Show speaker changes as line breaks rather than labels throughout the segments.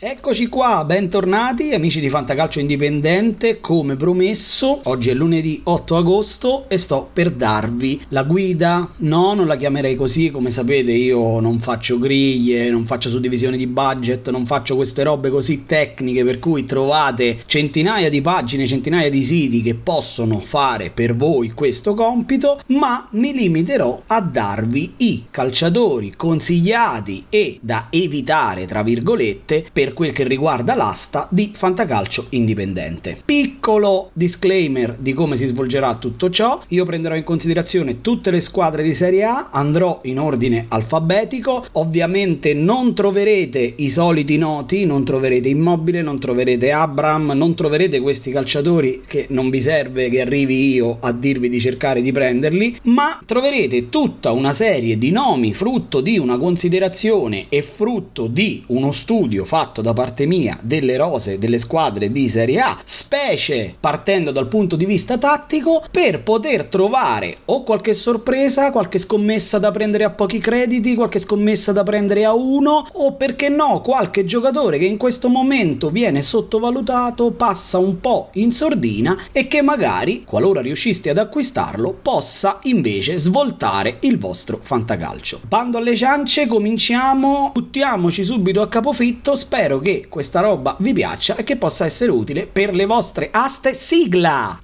Eccoci qua, bentornati amici di Fantacalcio Indipendente, come promesso, oggi è lunedì 8 agosto e sto per darvi la guida, no non la chiamerei così, come sapete io non faccio griglie, non faccio suddivisione di budget, non faccio queste robe così tecniche per cui trovate centinaia di pagine, centinaia di siti che possono fare per voi questo compito, ma mi limiterò a darvi i calciatori consigliati e da evitare tra virgolette per per quel che riguarda l'asta di Fantacalcio Indipendente. Piccolo disclaimer di come si svolgerà tutto ciò, io prenderò in considerazione tutte le squadre di Serie A, andrò in ordine alfabetico, ovviamente non troverete i soliti noti, non troverete Immobile, non troverete Abram, non troverete questi calciatori che non vi serve che arrivi io a dirvi di cercare di prenderli, ma troverete tutta una serie di nomi frutto di una considerazione e frutto di uno studio fatto fatto da parte mia delle rose delle squadre di Serie A, specie partendo dal punto di vista tattico, per poter trovare o qualche sorpresa, qualche scommessa da prendere a pochi crediti, qualche scommessa da prendere a uno, o perché no, qualche giocatore che in questo momento viene sottovalutato, passa un po' in sordina e che magari, qualora riusciste ad acquistarlo, possa invece svoltare il vostro fantacalcio. Bando alle ciance, cominciamo, buttiamoci subito a capofitto, spero spero che questa roba vi piaccia e che possa essere utile per le vostre aste sigla.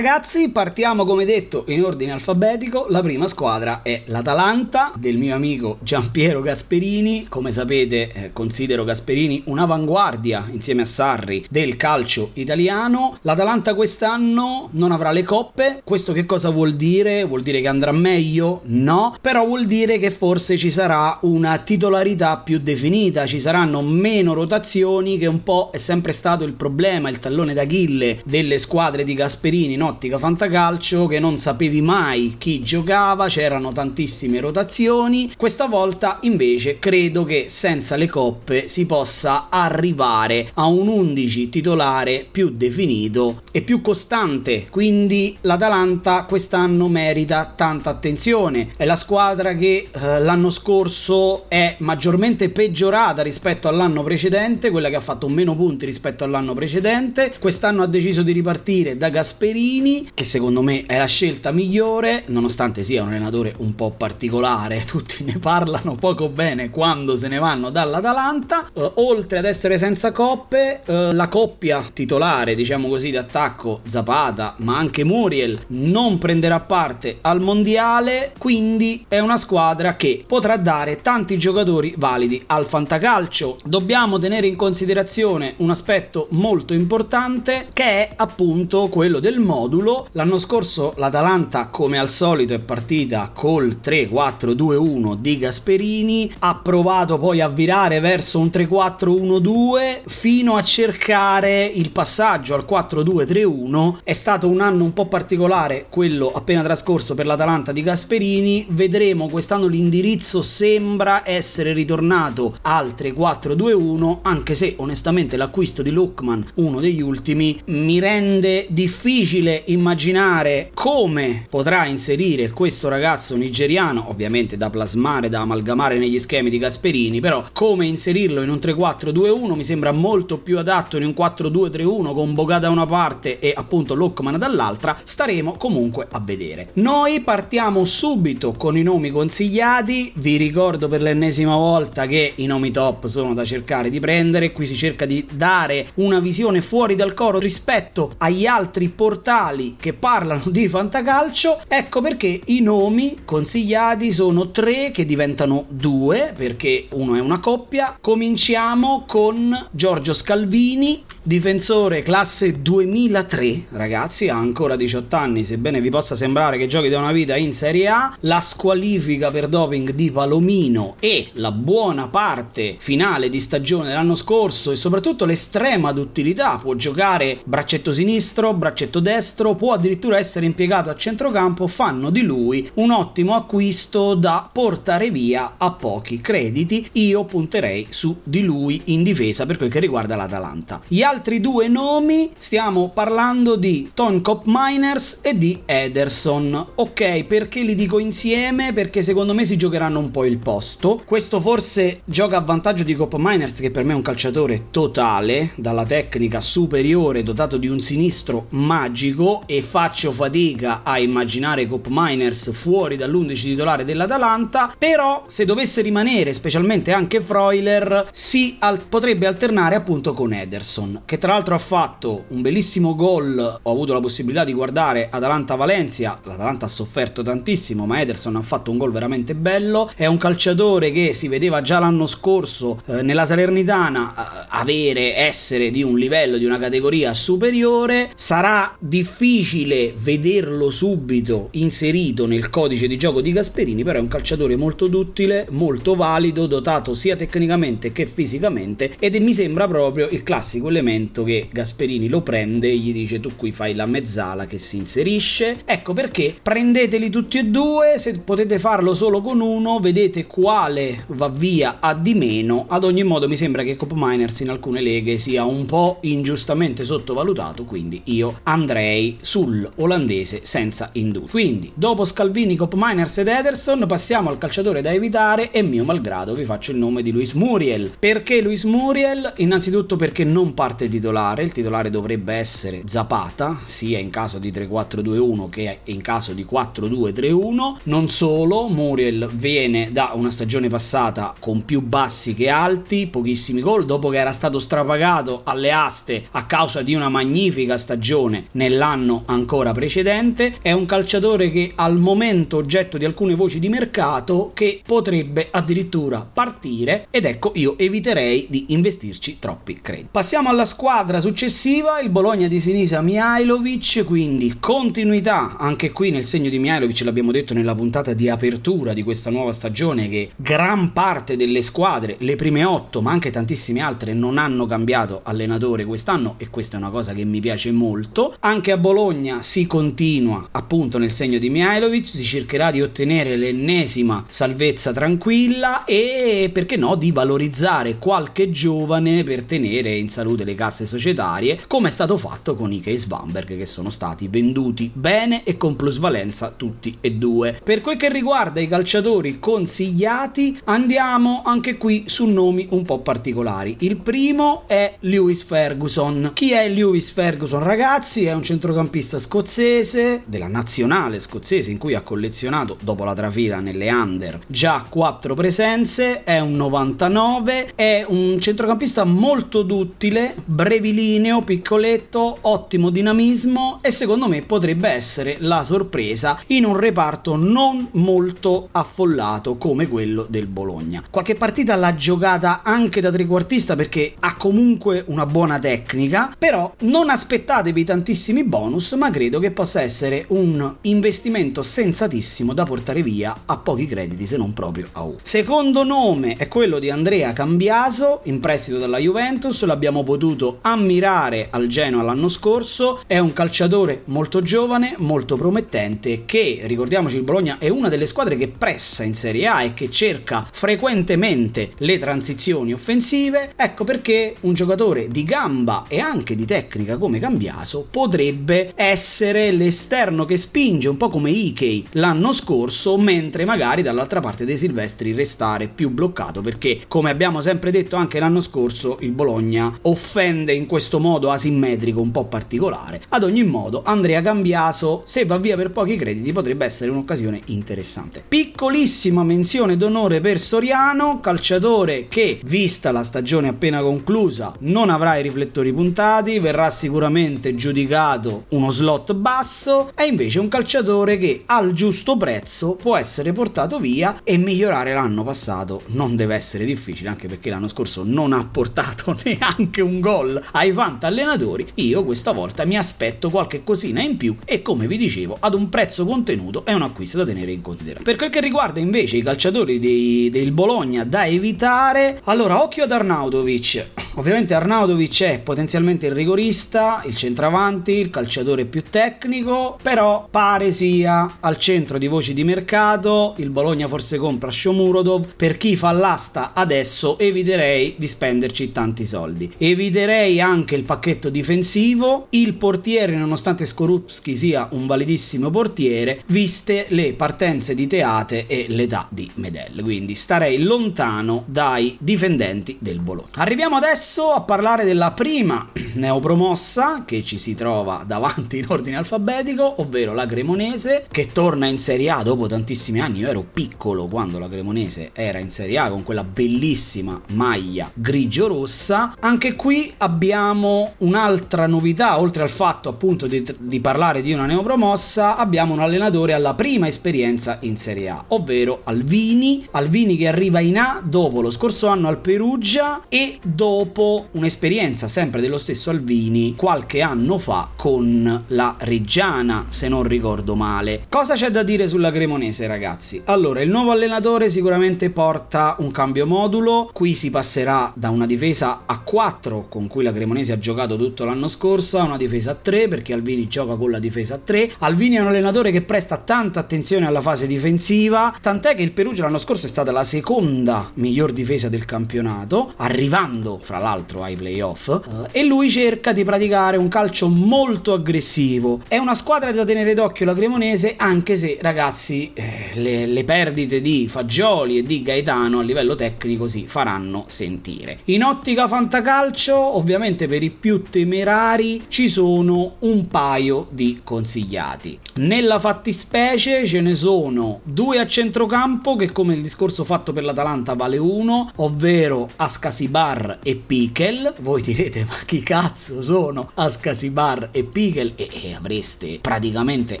Ragazzi, partiamo come detto in ordine alfabetico. La prima squadra è l'Atalanta del mio amico Giampiero Gasperini. Come sapete eh, considero Gasperini un'avanguardia insieme a Sarri del calcio italiano. L'Atalanta quest'anno non avrà le coppe. Questo che cosa vuol dire? Vuol dire che andrà meglio? No, però vuol dire che forse ci sarà una titolarità più definita, ci saranno meno rotazioni che un po' è sempre stato il problema, il tallone d'Achille delle squadre di Gasperini Gasperini in ottica fantacalcio che non sapevi mai chi giocava, c'erano tantissime rotazioni. Questa volta invece credo che senza le coppe si possa arrivare a un 11 titolare più definito e più costante. Quindi l'Atalanta quest'anno merita tanta attenzione. È la squadra che eh, l'anno scorso è maggiormente peggiorata rispetto all'anno precedente, quella che ha fatto meno punti rispetto all'anno precedente. Quest'anno ha deciso di ripartire da Gasperini, che secondo me è la scelta migliore, nonostante sia un allenatore un po' particolare, tutti ne parlano poco bene quando se ne vanno dall'Atalanta. Uh, oltre ad essere senza coppe, uh, la coppia titolare, diciamo così, d'attacco Zapata, ma anche Muriel, non prenderà parte al mondiale, quindi è una squadra che potrà dare tanti giocatori validi al fantacalcio. Dobbiamo tenere in considerazione un aspetto molto importante che è appunto quello del modulo. L'anno scorso l'Atalanta, come al solito, è partita col 3-4-2-1 di Gasperini, ha provato poi a virare verso un 3-4-1-2 fino a cercare il passaggio al 4-2-3-1. È stato un anno un po' particolare quello appena trascorso per l'Atalanta di Gasperini. Vedremo quest'anno l'indirizzo sembra essere ritornato al 3-4-2-1, anche se onestamente l'acquisto di Lookman, uno degli ultimi, mi rende difficile immaginare come potrà inserire questo ragazzo nigeriano, ovviamente da plasmare, da amalgamare negli schemi di Gasperini, però come inserirlo in un 3-4-2-1 mi sembra molto più adatto in un 4-2-3-1 con Boga da una parte e appunto Lockman dall'altra, staremo comunque a vedere. Noi partiamo subito con i nomi consigliati, vi ricordo per l'ennesima volta che i nomi top sono da cercare di prendere, qui si cerca di dare una visione fuori dal coro rispetto agli altri portali che parlano di fantacalcio, ecco perché i nomi consigliati sono tre che diventano due, perché uno è una coppia. Cominciamo con Giorgio Scalvini difensore classe 2003, ragazzi, ha ancora 18 anni, sebbene vi possa sembrare che giochi da una vita in Serie A, la squalifica per doping di Palomino e la buona parte finale di stagione dell'anno scorso e soprattutto l'estrema d'utilità, può giocare braccetto sinistro, braccetto destro, può addirittura essere impiegato a centrocampo, fanno di lui un ottimo acquisto da portare via a pochi crediti. Io punterei su di lui in difesa per quel che riguarda l'Atalanta. Gli altri due nomi stiamo parlando di Ton Cop Miners e di Ederson. Ok, perché li dico insieme? Perché secondo me si giocheranno un po' il posto. Questo forse gioca a vantaggio di Cop Miners che per me è un calciatore totale, dalla tecnica superiore, dotato di un sinistro magico e faccio fatica a immaginare Cop Miners fuori dall'11 titolare dell'Atalanta, però se dovesse rimanere specialmente anche Freuler si al- potrebbe alternare appunto con Ederson, che tra l'altro ha fatto un bellissimo gol, ho avuto la possibilità di guardare Atalanta-Valencia, l'Atalanta ha sofferto tantissimo, ma Ederson ha fatto un gol veramente bello, è un calciatore che si vedeva già l'anno scorso eh, nella Salernitana eh, avere, essere di un livello, di una categoria superiore, sarà difficile vederlo subito inserito nel codice di gioco di Gasperini, però è un calciatore molto duttile, molto valido, dotato sia tecnicamente che fisicamente ed mi sembra proprio il classico elemento che Gasperini lo prende e gli dice tu qui fai la mezzala che si inserisce. Ecco perché prendeteli tutti e due, se potete farlo solo con uno, vedete quale va via a di meno. Ad ogni modo mi sembra che Cop Miners in alcune leghe sia un po' ingiustamente sottovalutato, quindi io andrei sul olandese senza indugio. Quindi, dopo Scalvini, Cop Miners ed Ederson, passiamo al calciatore da evitare e mio malgrado vi faccio il nome di Luis Muriel. Perché Luis Muriel? Innanzitutto perché non parte titolare, il titolare dovrebbe essere Zapata, sia in caso di 3-4-2-1 che in caso di 4-2-3-1. Non solo, Muriel viene da una stagione passata con più bassi che alti, pochissimi gol, dopo che era stato strapagato alle aste a causa di una magnifica stagione nell'anno ancora precedente. È un calciatore che al momento oggetto di alcune voci di mercato che potrebbe addirittura partire ed ecco io eviterei di investirci troppi crediti. Passiamo alla squadra successiva, il Bologna di Sinisa Mihailovic, quindi continuità anche qui nel segno di Mihailovic, l'abbiamo detto nella puntata di apertura di questa nuova stagione che gran parte delle squadre, le prime otto ma anche tantissime altre non hanno cambiato allenatore quest'anno e questa è una cosa che mi piace molto. Anche a Bologna si continua appunto nel segno di Mihailovic, si cercherà di ottenere l'ennesima salvezza tranquilla e perché no di valorizzare qualche giovane per tenere in salute le casse societarie come è stato fatto con i case Bamberg che sono stati venduti bene e con plusvalenza tutti e due. Per quel che riguarda i calciatori consigliati andiamo anche qui su nomi un po' particolari. Il primo è Lewis Ferguson. Chi è Lewis Ferguson ragazzi? È un centrocampista scozzese della nazionale scozzese in cui ha collezionato dopo la trafila nelle under già quattro presenze, è un 99, è un centrocampista molto duttile, brevilineo, piccoletto, ottimo dinamismo e secondo me potrebbe essere la sorpresa in un reparto non molto affollato come quello del Bologna. Qualche partita l'ha giocata anche da trequartista perché ha comunque una buona tecnica, però non aspettatevi tantissimi bonus, ma credo che possa essere un investimento sensatissimo da portare via a pochi crediti se non proprio a uno. Secondo nome è quello di Andrea Cambiaso, in prestito dalla Juventus, l'abbiamo potuto ammirare al Genoa l'anno scorso, è un calciatore molto giovane, molto promettente che, ricordiamoci, il Bologna è una delle squadre che pressa in Serie A e che cerca frequentemente le transizioni offensive, ecco perché un giocatore di gamba e anche di tecnica come Cambiaso potrebbe essere l'esterno che spinge un po' come Ikei l'anno scorso, mentre magari dall'altra parte dei Silvestri restare più bloccato perché come abbiamo sempre detto anche l'anno scorso il Bologna offende in questo modo asimmetrico un po' particolare. Ad ogni modo Andrea Cambiaso se va via per pochi crediti potrebbe essere un'occasione interessante. Piccolissima menzione d'onore per Soriano, calciatore che vista la stagione appena conclusa non avrà i riflettori puntati, verrà sicuramente giudicato uno slot basso, è invece un calciatore che al giusto prezzo può essere portato via e migliorare l'anno passato non deve essere difficile, anche perché l'anno scorso non ha portato neanche un gol ai fanta allenatori. Io questa volta mi aspetto qualche cosina in più e come vi dicevo, ad un prezzo contenuto è un acquisto da tenere in considerazione. Per quel che riguarda invece i calciatori dei, del Bologna da evitare, allora occhio ad Arnautovic. Ovviamente Arnautovic è potenzialmente il rigorista, il centravanti, il calciatore più tecnico, però pare sia al centro di voci di mercato. Il Bologna forse compra Shomurodov. Per chi fa l'asta adesso eviterei di spenderci tanti soldi. Eviterei anche il pacchetto difensivo. Il portiere, nonostante Skorupski sia un validissimo portiere, viste le partenze di Teate e l'età di Medel. Quindi starei lontano dai difendenti del Bologna. Arriviamo adesso a parlare della prima neopromossa che ci si trova davanti in ordine alfabetico, ovvero la Cremonese, che torna in Serie A dopo tantissimi anni. Io ero piccolo quando la Cremonese era in Serie A con quella bellissima maglia grigio-rossa. Anche qui abbiamo un'altra novità, oltre al fatto appunto di, di parlare di una neopromossa, abbiamo un allenatore alla prima esperienza in Serie A, ovvero Alvini. Alvini che arriva in A dopo lo scorso anno al Perugia e dopo un'esperienza sempre dello stesso Alvini qualche anno fa con la Reggiana, se non ricordo male. Cosa c'è da dire sulla Cremonese, ragazzi? Allora, il nuovo allenatore sicuramente porta un cambio modulo. Qui si passerà da una difesa a 4 con cui la Cremonese ha giocato tutto l'anno scorso una difesa a 3 perché Alvini gioca con la difesa a 3. Alvini è un allenatore che presta tanta attenzione alla fase difensiva, tant'è che il Perugia l'anno scorso è stata la seconda miglior difesa del campionato, arrivando fra l'altro ai playoff, eh, e lui cerca di praticare un calcio molto aggressivo. È una squadra da tenere d'occhio la Cremonese, anche se ragazzi eh, le, le perdite di Fagioli e di Gaetano a livello tecnico si faranno sentire. In ottica fantacalcio, ovviamente per i più temerari ci sono un paio di consigliati. Nella fattispecie ce ne sono due a centrocampo che come il discorso fatto per l'Atalanta vale uno, ovvero Ascasibar e Pichel. Voi direte ma chi cazzo sono Ascasibar e Pichel? E, e avreste praticamente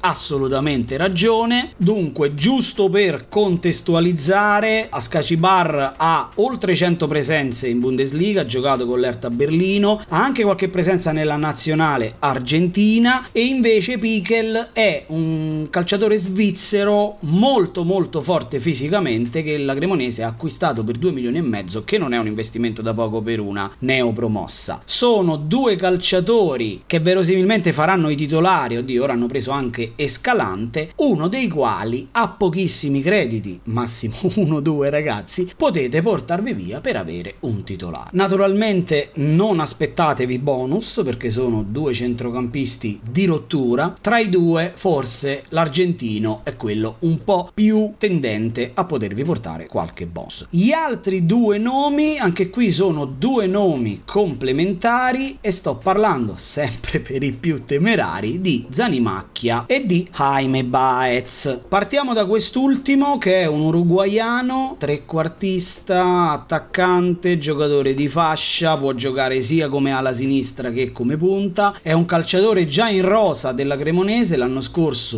assolutamente ragione. Dunque, giusto per contestualizzare, Ascasibar ha oltre 100 presenze in Bundesliga, ha giocato con l'Erta Berlino, ha anche qualche presenza nella nazionale argentina e invece Pichel è un calciatore svizzero molto molto forte fisicamente che la Cremonese ha acquistato per 2 milioni e mezzo che non è un investimento da poco per una neopromossa. Sono due calciatori che verosimilmente faranno i titolari, oddio ora hanno preso anche Escalante, uno dei quali ha pochissimi crediti, massimo 1-2 ragazzi, potete portarvi via per avere un titolare. Naturalmente non aspettatevi bonus perché sono due centrocampisti di rottura, tra i due forse l'argentino è quello un po' più tendente a potervi portare qualche boss. Gli altri due nomi, anche qui sono due nomi complementari e sto parlando sempre per i più temerari di Zanimacchia e di Jaime Baez. Partiamo da quest'ultimo che è un uruguaiano, trequartista, attaccante, giocatore di fascia, può giocare sia come ala sinistra che come punta, è un calciatore già in rosa della Cremonese, l'anno scorso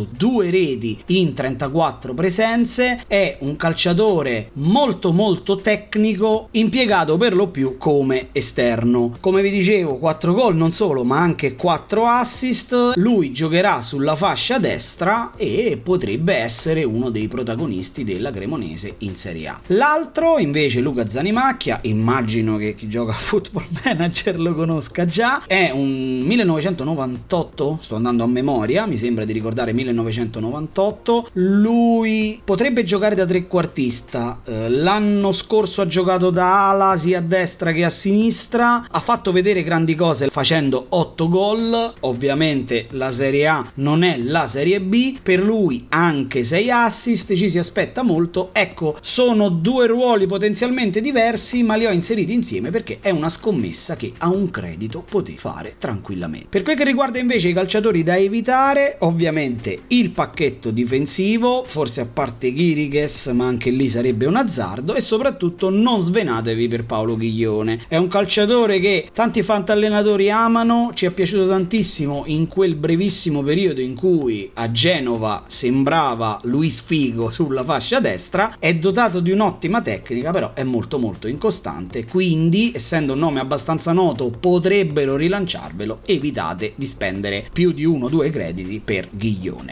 due reti in 34 presenze, è un calciatore molto molto tecnico, impiegato per lo più come esterno. Come vi dicevo, 4 gol non solo, ma anche 4 assist. Lui giocherà sulla fascia destra e potrebbe essere uno dei protagonisti della Cremonese in Serie A. L'altro, invece, Luca Zanimacchia, immagino che chi gioca a Football Manager lo conosca già, è un 1998, sto andando a memoria, mi sembra di ricordare 1998. Lui potrebbe giocare da trequartista. Eh, l'anno scorso ha giocato da ala sia a destra che a sinistra. Ha fatto vedere grandi cose facendo 8 gol. Ovviamente la Serie A non è la Serie B. Per lui anche 6 assist. Ci si aspetta molto. Ecco, sono due ruoli potenzialmente diversi, ma li ho inseriti insieme perché è una scommessa che a un credito potete fare tranquillamente. Per quel che riguarda invece i calciatori da evitare, ovviamente ovviamente il pacchetto difensivo, forse a parte Ghirighes, ma anche lì sarebbe un azzardo e soprattutto non svenatevi per Paolo Ghiglione. È un calciatore che tanti fantallenatori amano, ci è piaciuto tantissimo in quel brevissimo periodo in cui a Genova sembrava Luis Figo sulla fascia destra, è dotato di un'ottima tecnica, però è molto molto incostante, quindi essendo un nome abbastanza noto potrebbero rilanciarvelo, evitate di spendere più di uno o due crediti per Ghiglione.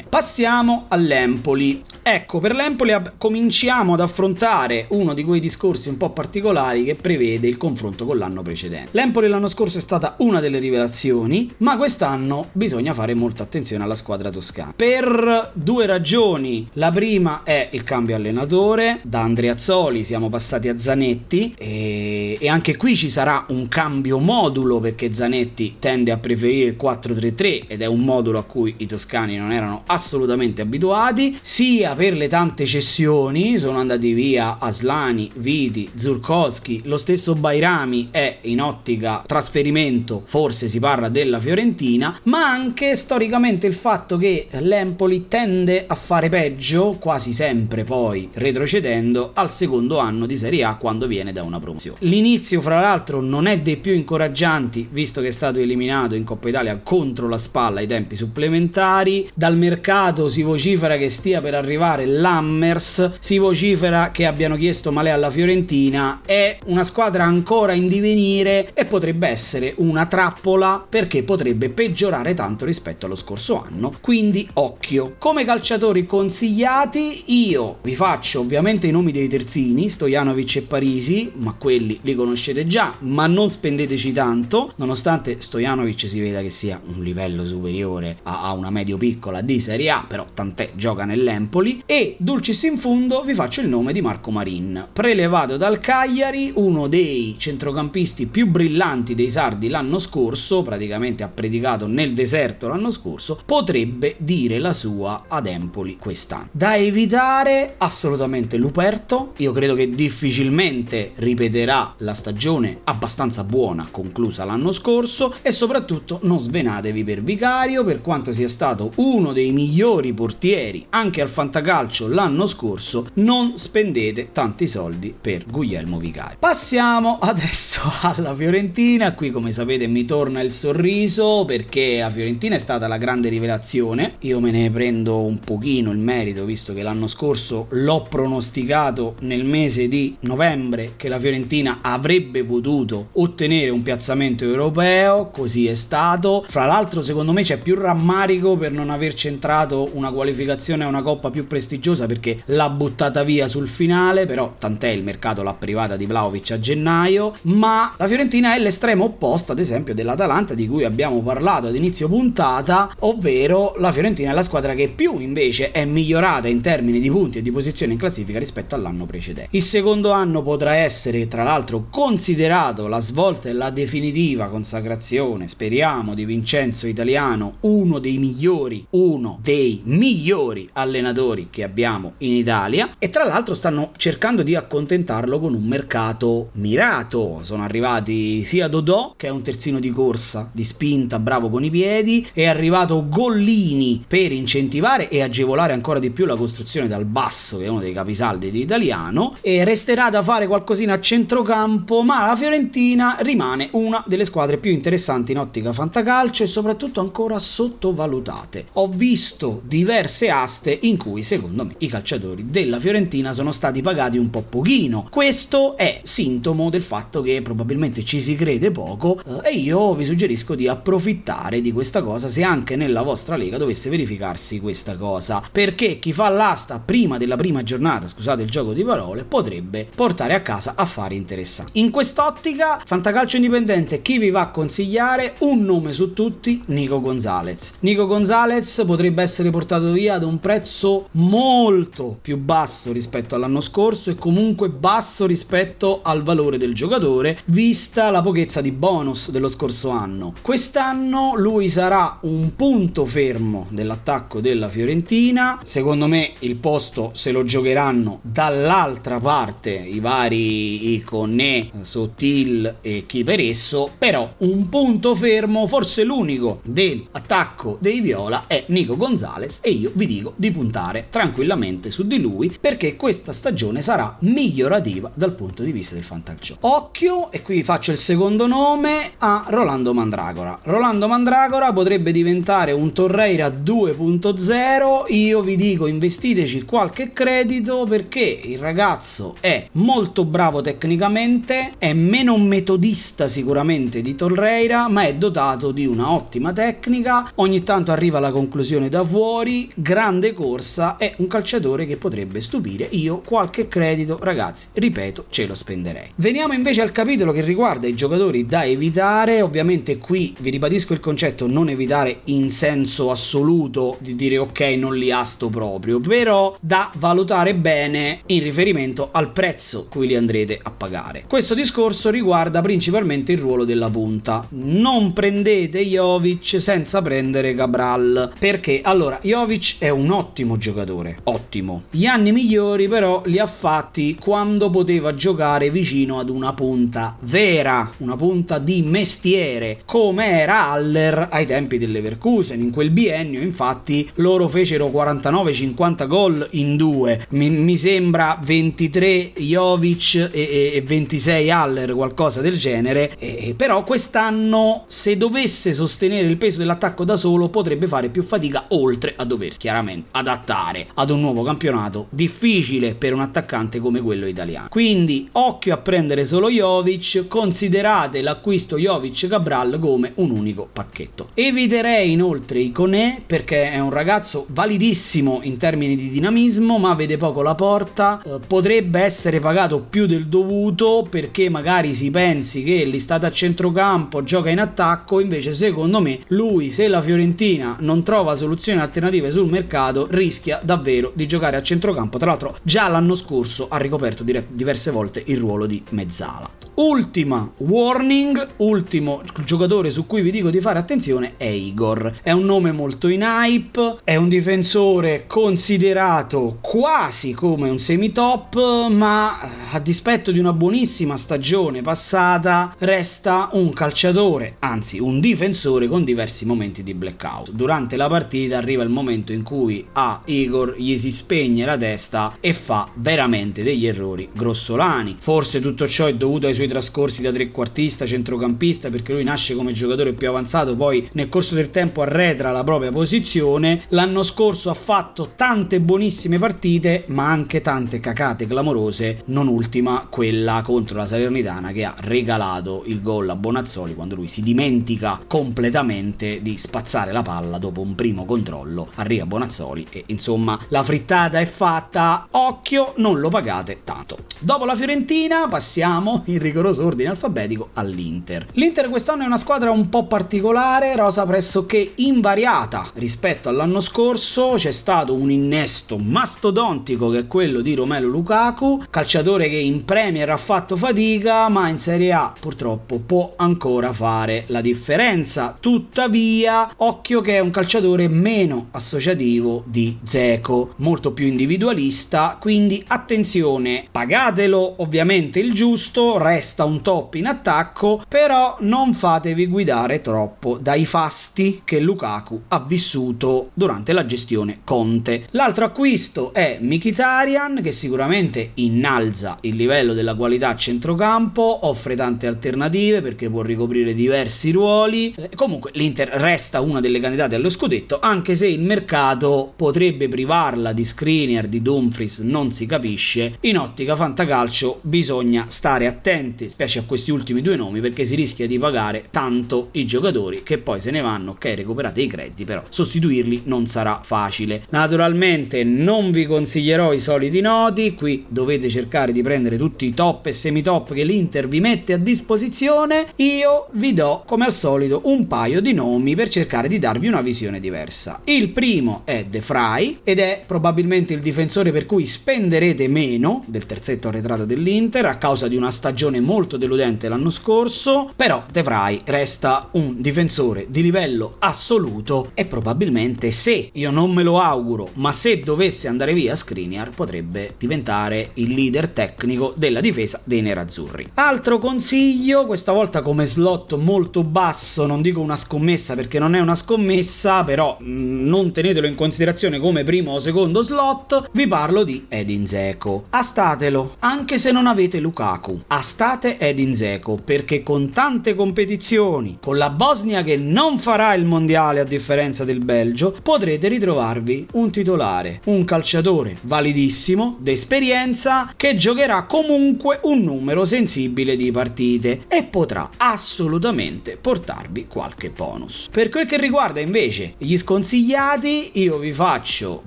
Passiamo all'Empoli. Ecco, per l'Empoli cominciamo ad affrontare uno di quei discorsi un po' particolari che prevede il confronto con l'anno precedente. L'Empoli l'anno scorso è stata una delle rivelazioni, ma quest'anno bisogna fare molta attenzione alla squadra toscana. Per due ragioni. La prima è il cambio allenatore, da Andreazzoli siamo passati a Zanetti e, e anche qui ci sarà un cambio modulo perché Zanetti tende a preferire il 4-3-3 ed è un modulo a cui i toscani non erano assolutamente abituati, sia per le tante cessioni, sono andati via Aslani, Viti, Zurkowski, lo stesso Bairami è in ottica trasferimento, forse si parla della Fiorentina, ma anche storicamente il fatto che l'Empoli tende a fare peggio, quasi sempre poi retrocedendo, al secondo anno di Serie A quando viene da una promozione. L'inizio, fra l'altro, non è dei più incoraggianti, visto che è stato eliminato in Coppa Italia contro la spalla ai tempi supplementari. Dal mercato si vocifera che stia per arrivare l'Hammers, si vocifera che abbiano chiesto male alla Fiorentina. È una squadra ancora in divenire e potrebbe essere una trappola perché potrebbe peggiorare tanto rispetto allo scorso anno. Quindi occhio. Come calciatori consigliati, io vi faccio ovviamente i nomi dei terzini, Stojanovic e Parisi, ma quelli li conoscete già, ma non spendeteci tanto, nonostante Stojanovic si veda che sia un livello superiore a, a una medio piccola di Serie A, però tant'è gioca nell'Empoli. E dulcis in fundo vi faccio il nome di Marco Marin, prelevato dal Cagliari, uno dei centrocampisti più brillanti dei sardi l'anno scorso, praticamente ha predicato nel deserto l'anno scorso, potrebbe dire la sua ad Empoli quest'anno. Da evitare assolutamente Luperto, io credo che difficilmente ripeterà la stagione abbastanza buona conclusa l'anno scorso. E soprattutto non svenatevi per Vicario per quanto sia stato uno dei migliori portieri anche al fantacalcio l'anno scorso non spendete tanti soldi per Guglielmo Vicario passiamo adesso alla Fiorentina. Qui come sapete mi torna il sorriso perché la Fiorentina è stata la grande rivelazione. Io me ne prendo un pochino il merito visto che l'anno scorso l'ho pronosticato nel mese di novembre che la Fiorentina avrebbe potuto ottenere un piazzamento europeo, così è stato. Fra l'altro, secondo me c'è più rammarico per non aver centrato una qualificazione a una coppa più prestigiosa perché l'ha buttata via sul finale, però tant'è il mercato l'ha privata di Vlaovic a gennaio, ma la Fiorentina è l'estremo opposto ad esempio dell'Atalanta di cui abbiamo parlato ad inizio puntata, ovvero la Fiorentina è la squadra che più invece è migliorata in termini di punti e di posizione in classifica rispetto all'anno precedente. Il secondo anno potrà essere tra l'altro considerato la svolta e la definitiva consacrazione, speriamo, di Vincenzo Italiano, uno dei migliori, uno dei migliori allenatori che abbiamo in Italia e tra l'altro stanno cercando di accontentarlo con un mercato mirato. Sono arrivati sia Dodò, che è un terzino di corsa, di spinta, bravo con i piedi, è arrivato Gollini per incentivare e agevolare ancora di più la costruzione dal basso, che è uno dei capisaldi di Italiano, e resterà da fare qualcosina a centrocampo, ma la Fiorentina rimane una delle squadre più interessanti in ottica fantacalcio e soprattutto ancora sottovalutate. Ho visto diverse aste in cui secondo me i calciatori della Fiorentina sono stati pagati un po' pochino. Questo è sintomo del fatto che probabilmente ci si crede poco eh, e io vi suggerisco di approfittare di questa cosa se anche nella vostra lega dovesse verificarsi questa cosa, perché chi fa l'asta prima della prima giornata, scusate il gioco di parole, potrebbe portare a casa affari interessanti. In quest'ottica, Fantacalcio Indipendente, chi vi va a consigliare? Un nome su tutti, Nico Gonzalez. Nico Gonzalez potrebbe essere portato via ad un prezzo molto più basso rispetto all'anno scorso e comunque basso rispetto al valore del giocatore, vista la pochezza di bonus dello scorso anno. Quest'anno lui sarà un punto fermo dell'attacco della Fiorentina. Secondo me il posto se lo giocheranno dall'altra parte i vari Iconè, Sottil e chi per esso, però un punto fermo, forse l'unico dell'attacco dei Viola è è Nico Gonzalez e io vi dico di puntare tranquillamente su di lui perché questa stagione sarà migliorativa dal punto di vista del fantaccio. Occhio, e qui faccio il secondo nome, a Rolando Mandragora. Rolando Mandragora potrebbe diventare un Torreira 2.0, io vi dico investiteci qualche credito perché il ragazzo è molto bravo tecnicamente, è meno metodista sicuramente di Torreira, ma è dotato di una ottima tecnica, ogni tanto arriva alla conclusione da fuori, grande corsa, è un calciatore che potrebbe stupire. Io qualche credito, ragazzi, ripeto, ce lo spenderei. Veniamo invece al capitolo che riguarda i giocatori da evitare, ovviamente qui vi ribadisco il concetto non evitare in senso assoluto di dire ok non li asto proprio, però da valutare bene in riferimento al prezzo cui li andrete a pagare. Questo discorso riguarda principalmente il ruolo della punta. Non prendete Jovic senza prendere Cabral, perché allora Jovic è un ottimo giocatore, ottimo. Gli anni migliori però li ha fatti quando poteva giocare vicino ad una punta vera, una punta di mestiere, come era Haller ai tempi del Leverkusen. In quel biennio, infatti, loro fecero 49-50 gol in due. Mi, mi sembra 23 Jovic e, e, 26 Haller, qualcosa del genere. E, però quest'anno, se dovesse sostenere il peso dell'attacco da solo, potrebbe fare più fatica, oltre a doversi chiaramente adattare ad un nuovo campionato difficile per un attaccante come quello italiano. Quindi, occhio a prendere solo Jovic, considerate l'acquisto Jovic-Cabral come un unico pacchetto. Eviterei inoltre Iconè perché è un ragazzo validissimo in termini di dinamismo, ma vede poco la porta, eh, potrebbe essere pagato più del dovuto perché magari si pensi che l'istato a centrocampo gioca in attacco, invece secondo me lui se la Fiorentina non trova soluzioni alternative sul mercato rischia davvero di giocare a centrocampo, tra l'altro già l'anno scorso ha ricoperto diverse volte il ruolo di mezzala. Ultima warning, ultimo giocatore su cui vi dico di fare attenzione è Igor. È un nome molto in hype, è un difensore considerato quasi come un semi-top, ma a dispetto di una buonissima stagione passata, resta un calciatore, anzi un difensore con diversi momenti di blackout. Durante la partita arriva il momento in cui a Igor gli si spegne la testa e fa veramente degli errori grossolani. Forse tutto ciò è dovuto ai suoi trascorsi da trequartista, centrocampista, perché lui nasce come giocatore più avanzato, poi nel corso del tempo arretra la propria posizione. L'anno scorso ha fatto tante buonissime partite, ma anche tante cacate clamorose, non ultima quella contro la Salernitana che ha regalato il gol a Bonazzoli quando lui si dimentica completamente di spazzare la palla dopo un primo controllo. Arriva Bonazzoli e insomma la frittata è fatta. Occhio, non lo pagate tanto. Dopo la Fiorentina passiamo in rigoroso ordine alfabetico all'Inter. L'Inter quest'anno è una squadra un po' particolare, rosa pressoché invariata rispetto all'anno scorso, c'è stato un innesto mastodontico che è quello di Romelu Lukaku, calciatore che in Premier ha fatto fatica, ma in Serie A purtroppo può ancora fare la differenza. Tuttavia, occhio che è un calciatore meno associativo di Zeco, molto più individualista, quindi attenzione, pagatelo ovviamente il giusto, resta un top in attacco, però non fatevi guidare troppo dai fasti che Lukaku ha vissuto durante la gestione Conte. L'altro acquisto è Mikitarian che sicuramente innalza il livello della qualità a centrocampo, offre tante alternative perché può ricoprire diversi ruoli. Comunque l'Inter resta una delle candidate allo scudetto, anche se il mercato potrebbe privarla di Skriniar, di Dumfries, non si capisce. In ottica fantacalcio bisogna stare attenti, specie a questi ultimi due nomi, perché si rischia di pagare tanto i giocatori che poi se ne vanno, ok, recuperate i crediti, però sostituirli non sarà facile. Naturalmente non vi consiglierò i soliti noti, qui dovete cercare di prendere tutti i top e semi-top che l'Inter vi mette a disposizione. Io vi do, come al solito, un paio di nomi per cercare di darvi una visione diversa. Il primo è De Frey ed è probabilmente il difensore per cui spenderete meno del terzetto arretrato dell'Inter a causa di una stagione molto deludente l'anno scorso, però De Vrij resta un difensore di livello assoluto e probabilmente se, io non me lo auguro, ma se dovesse andare via Skriniar potrebbe diventare il leader tecnico della difesa dei nerazzurri. Altro consiglio, questa volta come slot molto basso, non dico una scommessa perché non è una scommessa, però mh, non tenetelo in considerazione come primo o secondo slot, vi parlo di Edin Zeko. Astatelo, anche se non avete Lukaku. Astate Edin Zeko, perché con tante competizioni, con la Bosnia che non farà il mondiale a differenza del Belgio, potrete ritrovarvi un titolare, un calciatore validissimo, d'esperienza, che giocherà comunque un numero sensibile di partite e potrà assolutamente portarvi qualche bonus. Per quel che riguarda invece gli sconsigliati, io vi faccio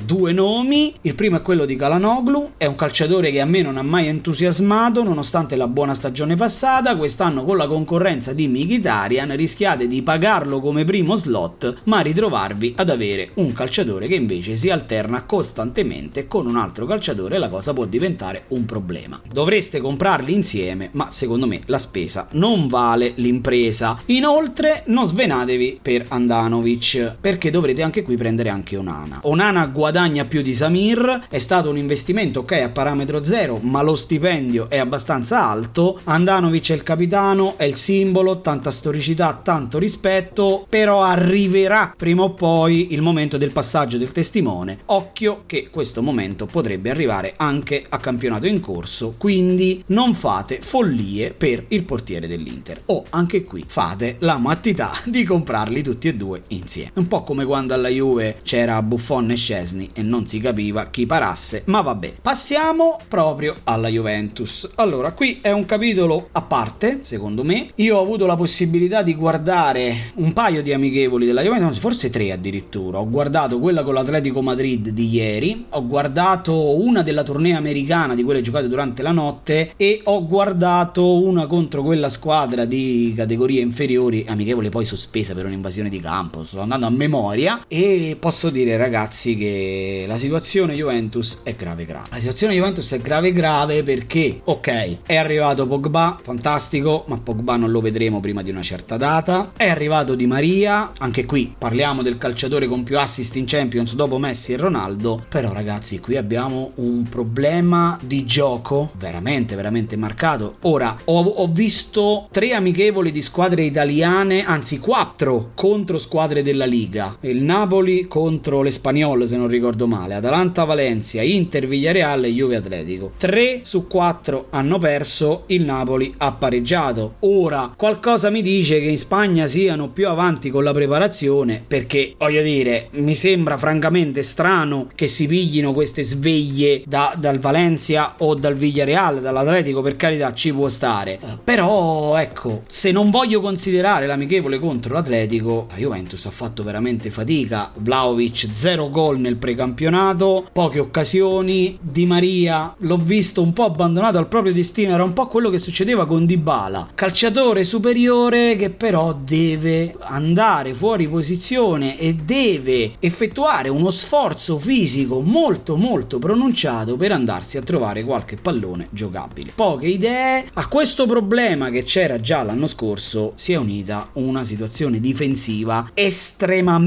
due nomi. Il primo è quello di Kalanoglu, è un calciatore che a me non ha mai entusiasmato nonostante la buona stagione passata. Quest'anno con la concorrenza di Mkhitaryan rischiate di pagarlo come primo slot, ma ritrovarvi ad avere un calciatore che invece si alterna costantemente con un altro calciatore la cosa può diventare un problema. Dovreste comprarli insieme, ma secondo me la spesa non vale l'impresa. Inoltre non svenatevi per Andanovic, perché dovrete anche qui prendere anche Onana. Onana guadagna più di Samir, è stato un investimento ok a parametro zero, ma lo stipendio è abbastanza alto. Andanovic è il capitano, è il simbolo, tanta storicità, tanto rispetto, però arriverà prima o poi il momento del passaggio del testimone. Occhio che questo momento potrebbe arrivare anche a campionato in corso, quindi non fate follie per il portiere dell'Inter. O anche qui fate la mattità di comprarli tutti e due insieme. Un po' come quando alla Juve c'era Buffon e Scesni e non si capiva chi parasse, ma vabbè. Passiamo proprio alla Juventus. Allora, qui è un capitolo a parte, secondo me. Io ho avuto la possibilità di guardare un paio di amichevoli della Juventus, forse tre addirittura. Ho guardato quella con l'Atletico Madrid di ieri, ho guardato una della tournée americana di quelle giocate durante la notte e ho guardato una contro quella squadra di categorie inferiori, amichevole poi sospesa per un'invasione di campo, sto andando a memoria e posso dire ragazzi che la situazione Juventus è grave grave. La situazione Juventus è grave grave perché ok, è arrivato Pogba, fantastico, ma Pogba non lo vedremo prima di una certa data. È arrivato Di Maria, anche qui parliamo del calciatore con più assist in Champions dopo Messi e Ronaldo, però ragazzi, qui abbiamo un problema di gioco veramente veramente marcato. Ora ho, ho visto tre amichevoli di squadre italiane, anzi quattro contro squadre della Liga. Il Napoli contro l'Espagnol, se non ricordo male, Atalanta Valencia, Inter Villareal e Juve Atletico. 3 su 4 hanno perso, il Napoli ha pareggiato. Ora, qualcosa mi dice che in Spagna siano più avanti con la preparazione perché, voglio dire, mi sembra francamente strano che si piglino queste sveglie da, dal Valencia o dal Villareal, dall'Atletico, per carità ci può stare. Però, ecco, se non voglio considerare l'amichevole contro l'Atletico, la Juventus ha fatto veramente fatica. Vlaovic 0 gol nel precampionato, poche occasioni. Di Maria l'ho visto un po' abbandonato al proprio destino, era un po' quello che succedeva con Dybala, calciatore superiore che però deve andare fuori posizione e deve effettuare uno sforzo fisico molto molto pronunciato per andarsi a trovare qualche pallone giocabile. Poche idee, a questo problema che c'era già l'anno scorso si è unita una situazione difensiva estremamente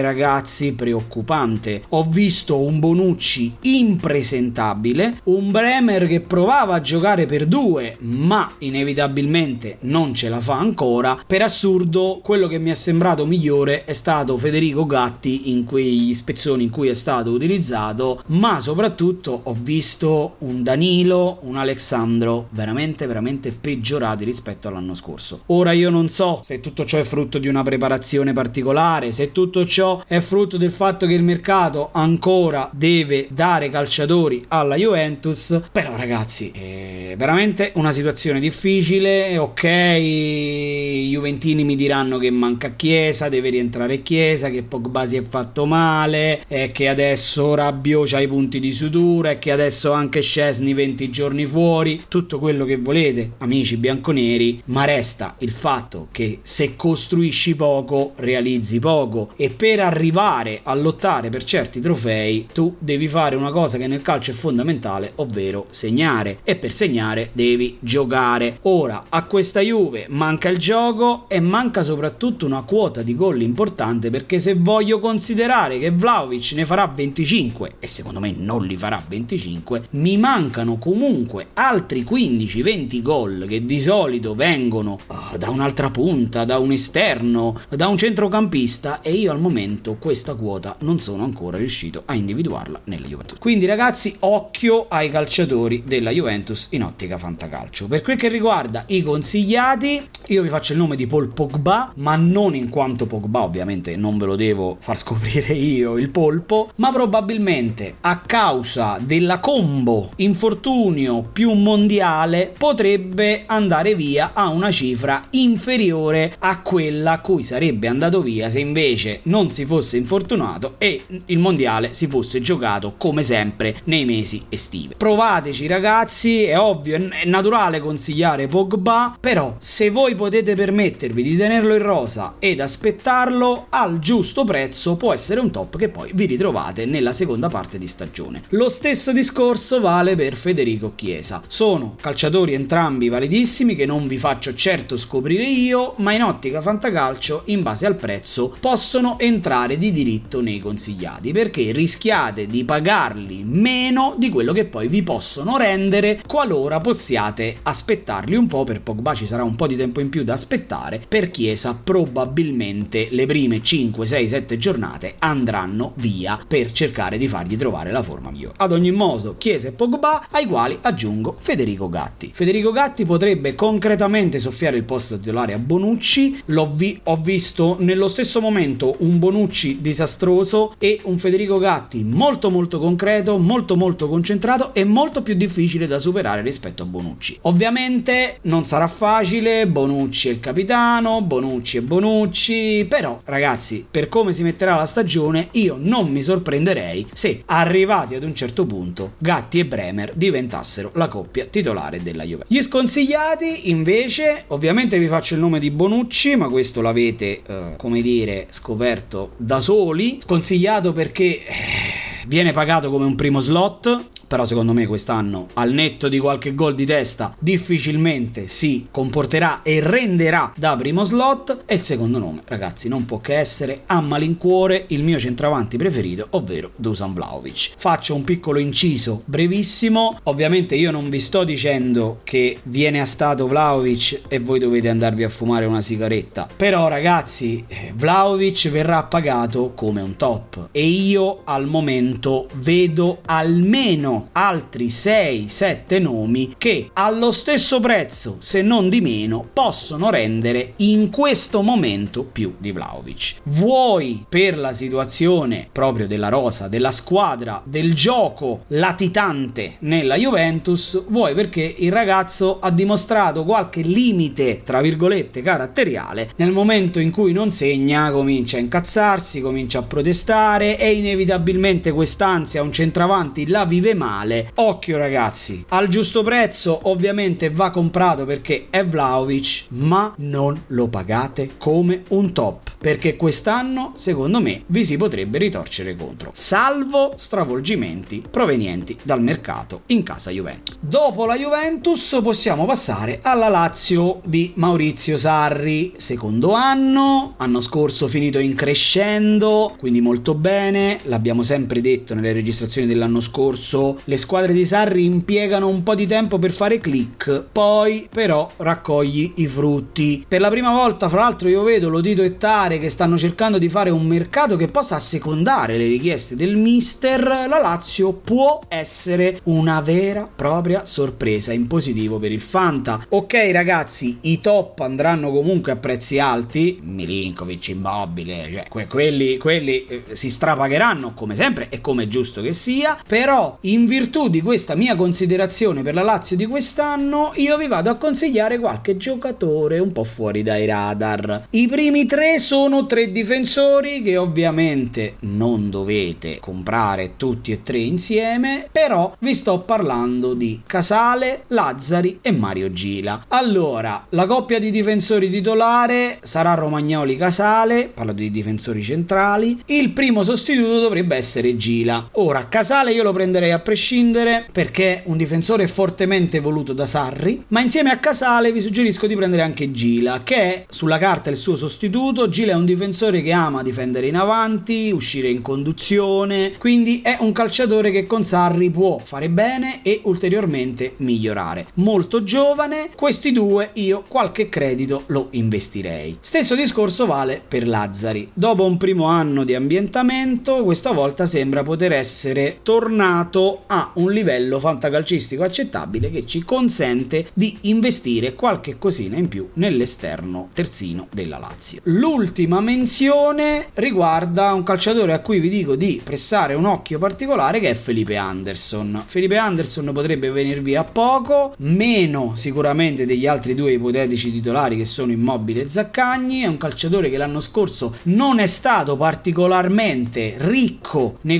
ragazzi preoccupante. Ho visto un Bonucci impresentabile, un Bremer che provava a giocare per due, ma inevitabilmente non ce la fa ancora. Per assurdo, quello che mi è sembrato migliore è stato Federico Gatti in quegli spezzoni in cui è stato utilizzato, ma soprattutto ho visto un Danilo, un Alessandro veramente veramente peggiorati rispetto all'anno scorso. Ora io non so se tutto ciò è frutto di una preparazione particolare, se tutto ciò è frutto del fatto che il mercato ancora deve dare calciatori alla Juventus, però ragazzi, è veramente una situazione difficile, ok, i Juventini mi diranno che manca Chiesa, deve rientrare Chiesa, che Pogba si è fatto male, e che adesso Rabbio ha i punti di sutura e che adesso anche Scesni 20 giorni fuori, tutto quello che volete, amici bianconeri, ma resta il fatto che se costruisci poco, realizzi poco e per arrivare a lottare per certi trofei, tu devi fare una cosa che nel calcio è fondamentale, ovvero segnare e per segnare devi giocare. Ora a questa Juve manca il gioco e manca soprattutto una quota di gol importante perché se voglio considerare che Vlaovic ne farà 25 e secondo me non li farà 25, mi mancano comunque altri 15-20 gol che di solito vengono uh, da un'altra punta, da un esterno, da un centrocampista e io al momento questa quota non sono ancora riuscito a individuarla nella Juventus. Quindi ragazzi, occhio ai calciatori della Juventus in ottica fantacalcio. Per quel che riguarda i consigliati, io vi faccio il nome di Paul Pogba, ma non in quanto Pogba, ovviamente non ve lo devo far scoprire io il polpo, ma probabilmente a causa della combo infortunio più mondiale potrebbe andare via a una cifra inferiore a quella a cui sarebbe andato via se invece non si fosse infortunato e il mondiale si fosse giocato come sempre nei mesi estivi. Provateci ragazzi, è ovvio, è naturale consigliare Pogba, però se voi potete permettervi di tenerlo in rosa ed aspettarlo al giusto prezzo può essere un top che poi vi ritrovate nella seconda parte di stagione. Lo stesso discorso vale per Federico Chiesa. Sono calciatori entrambi validissimi che non vi faccio certo scoprire io, ma in ottica fantacalcio in base al prezzo possono entrare di diritto nei consigliati perché rischiate di pagarli meno di quello che poi vi possono rendere qualora possiate aspettarli un po' per Pogba ci sarà un po' di tempo in più da aspettare per Chiesa probabilmente le prime 5 6 7 giornate andranno via per cercare di fargli trovare la forma migliore. Ad ogni modo Chiesa e Pogba ai quali aggiungo Federico Gatti. Federico Gatti potrebbe concretamente soffiare il posto titolare a Bonucci. L'ho vi- visto nello stesso momento un Bonucci disastroso e un Federico Gatti molto molto concreto, molto molto concentrato e molto più difficile da superare rispetto a Bonucci. Ovviamente non sarà facile, Bonucci è il capitano, Bonucci è Bonucci, però ragazzi, per come si metterà la stagione, io non mi sorprenderei se arrivati ad un certo punto Gatti e Bremer diventassero la coppia titolare della Juve. Gli sconsigliati invece, ovviamente vi faccio il nome di Bonucci, ma questo l'avete eh, come dire scoperto da soli, sconsigliato perché eh, viene pagato come un primo slot però secondo me quest'anno al netto di qualche gol di testa difficilmente si comporterà e renderà da primo slot. E il secondo nome ragazzi non può che essere a malincuore il mio centravanti preferito ovvero Dusan Vlaovic faccio un piccolo inciso brevissimo. Ovviamente io non vi sto dicendo che viene a stato Vlaovic e voi dovete andarvi a fumare una sigaretta. Però ragazzi eh, Vlaovic verrà pagato come un top. E io al momento vedo almeno altri 6-7 nomi che allo stesso prezzo, se non di meno, possono rendere in questo momento più di Vlaovic. Vuoi per la situazione proprio della rosa, della squadra, del gioco latitante nella Juventus, vuoi perché il ragazzo ha dimostrato qualche limite, tra virgolette, caratteriale, nel momento in cui non segna comincia a incazzarsi, comincia a protestare e inevitabilmente quest'ansia un centravanti la vive male. Occhio ragazzi, al giusto prezzo ovviamente va comprato perché è Vlaovic, ma non lo pagate come un top, perché quest'anno secondo me vi si potrebbe ritorcere contro, salvo stravolgimenti provenienti dal mercato in casa Juventus. Dopo la Juventus possiamo passare alla Lazio di Maurizio Sarri, secondo anno, anno scorso finito in crescendo, quindi molto bene, l'abbiamo sempre detto nelle registrazioni dell'anno scorso, le squadre di Sarri impiegano un po' di tempo per fare click, poi però raccogli i frutti. Per la prima volta, fra l'altro, io vedo Lodito e Tare che stanno cercando di fare un mercato che possa assecondare le richieste del mister. La Lazio può essere una vera propria sorpresa in positivo per il Fanta. Ok, ragazzi, i top andranno comunque a prezzi alti. Milinkovic, Immobile, cioè que- quelli, quelli eh, si strapagheranno come sempre e come è giusto che sia. Però in virtù di questa mia considerazione per la Lazio di quest'anno, io vi vado a consigliare qualche giocatore un po' fuori dai radar. I primi tre sono tre difensori che ovviamente non dovete comprare tutti e tre insieme, però vi sto parlando di Casale, Lazzari e Mario Gila. Allora, la coppia di difensori titolare sarà Romagnoli Casale, parlo di difensori centrali, il primo sostituto dovrebbe essere Gila. Ora, Casale io lo prenderei a prescindere perché è un difensore fortemente voluto da Sarri, ma insieme a Casale vi suggerisco di prendere anche Gila, che è sulla carta il suo sostituto. Gila è un difensore che ama difendere in avanti, uscire in conduzione, quindi è un calciatore che con Sarri può fare bene e ulteriormente migliorare. Molto giovane, questi due io qualche credito lo investirei. Stesso discorso vale per Lazzari. Dopo un primo anno di ambientamento, questa volta sembra poter essere tornato a un livello fantacalcistico accettabile che ci consente di investire qualche cosina in più nell'esterno terzino della Lazio. L'ultima menzione riguarda un calciatore a cui vi dico di pressare un occhio particolare che è Felipe Anderson. Felipe Anderson potrebbe venirvi a poco, meno sicuramente degli altri due ipotetici titolari che sono Immobile e Zaccagni, è un calciatore che l'anno scorso non è stato particolarmente ricco nei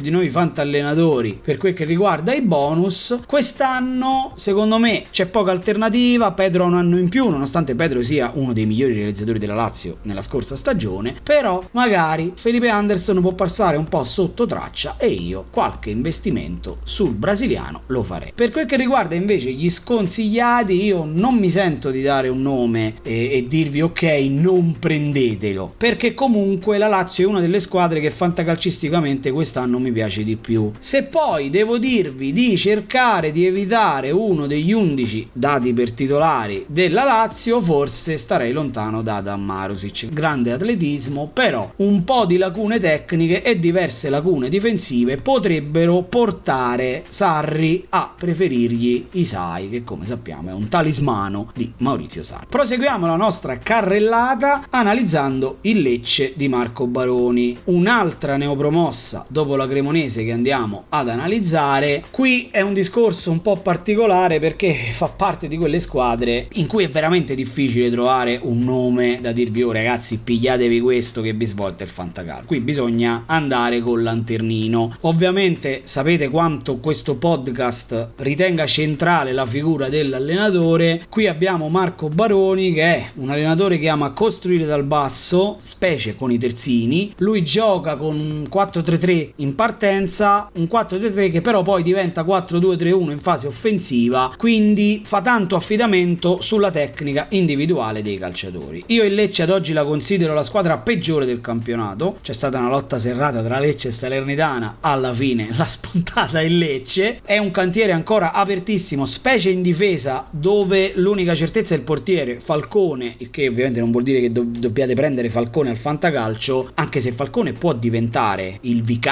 di noi fantallenatori per quel che riguarda i bonus. Quest'anno, secondo me, c'è poca alternativa. Pedro ha un anno in più, nonostante Pedro sia uno dei migliori realizzatori della Lazio nella scorsa stagione. Però, magari Felipe Anderson può passare un po' sotto traccia e io qualche investimento sul brasiliano lo farei. Per quel che riguarda invece gli sconsigliati, io non mi sento di dare un nome e, e dirvi ok, non prendetelo, perché comunque la Lazio è una delle squadre che fantacalcisticamente quest'anno mi piace di più. Se poi devo dirvi di cercare di evitare uno degli 11 dati per titolari della Lazio, forse starei lontano da Adam Marusic. Grande atletismo, però un po' di lacune tecniche e diverse lacune difensive potrebbero portare Sarri a preferirgli Isai, che come sappiamo è un talismano di Maurizio Sarri. Proseguiamo la nostra carrellata analizzando il Lecce di Marco Baroni, un'altra neopromossa dopo la Cremonese che andiamo ad analizzare. Qui è un discorso un po' particolare perché fa parte di quelle squadre in cui è veramente difficile trovare un nome da dirvi oh ragazzi pigliatevi questo che vi svolta il Fantacal. Qui bisogna andare col lanternino. Ovviamente sapete quanto questo podcast ritenga centrale la figura dell'allenatore. Qui abbiamo Marco Baroni che è un allenatore che ama costruire dal basso, specie con i terzini. Lui gioca con 4-3-3 in partenza, un 4-3-3 che però poi diventa 4-2-3-1 in fase offensiva, quindi fa tanto affidamento sulla tecnica individuale dei calciatori. Io il Lecce ad oggi la considero la squadra peggiore del campionato, c'è stata una lotta serrata tra Lecce e Salernitana, alla fine la spuntata il Lecce, è un cantiere ancora apertissimo, specie in difesa dove l'unica certezza è il portiere Falcone, il che ovviamente non vuol dire che do- dobbiate prendere Falcone al fantacalcio, anche se Falcone può diventare il vicario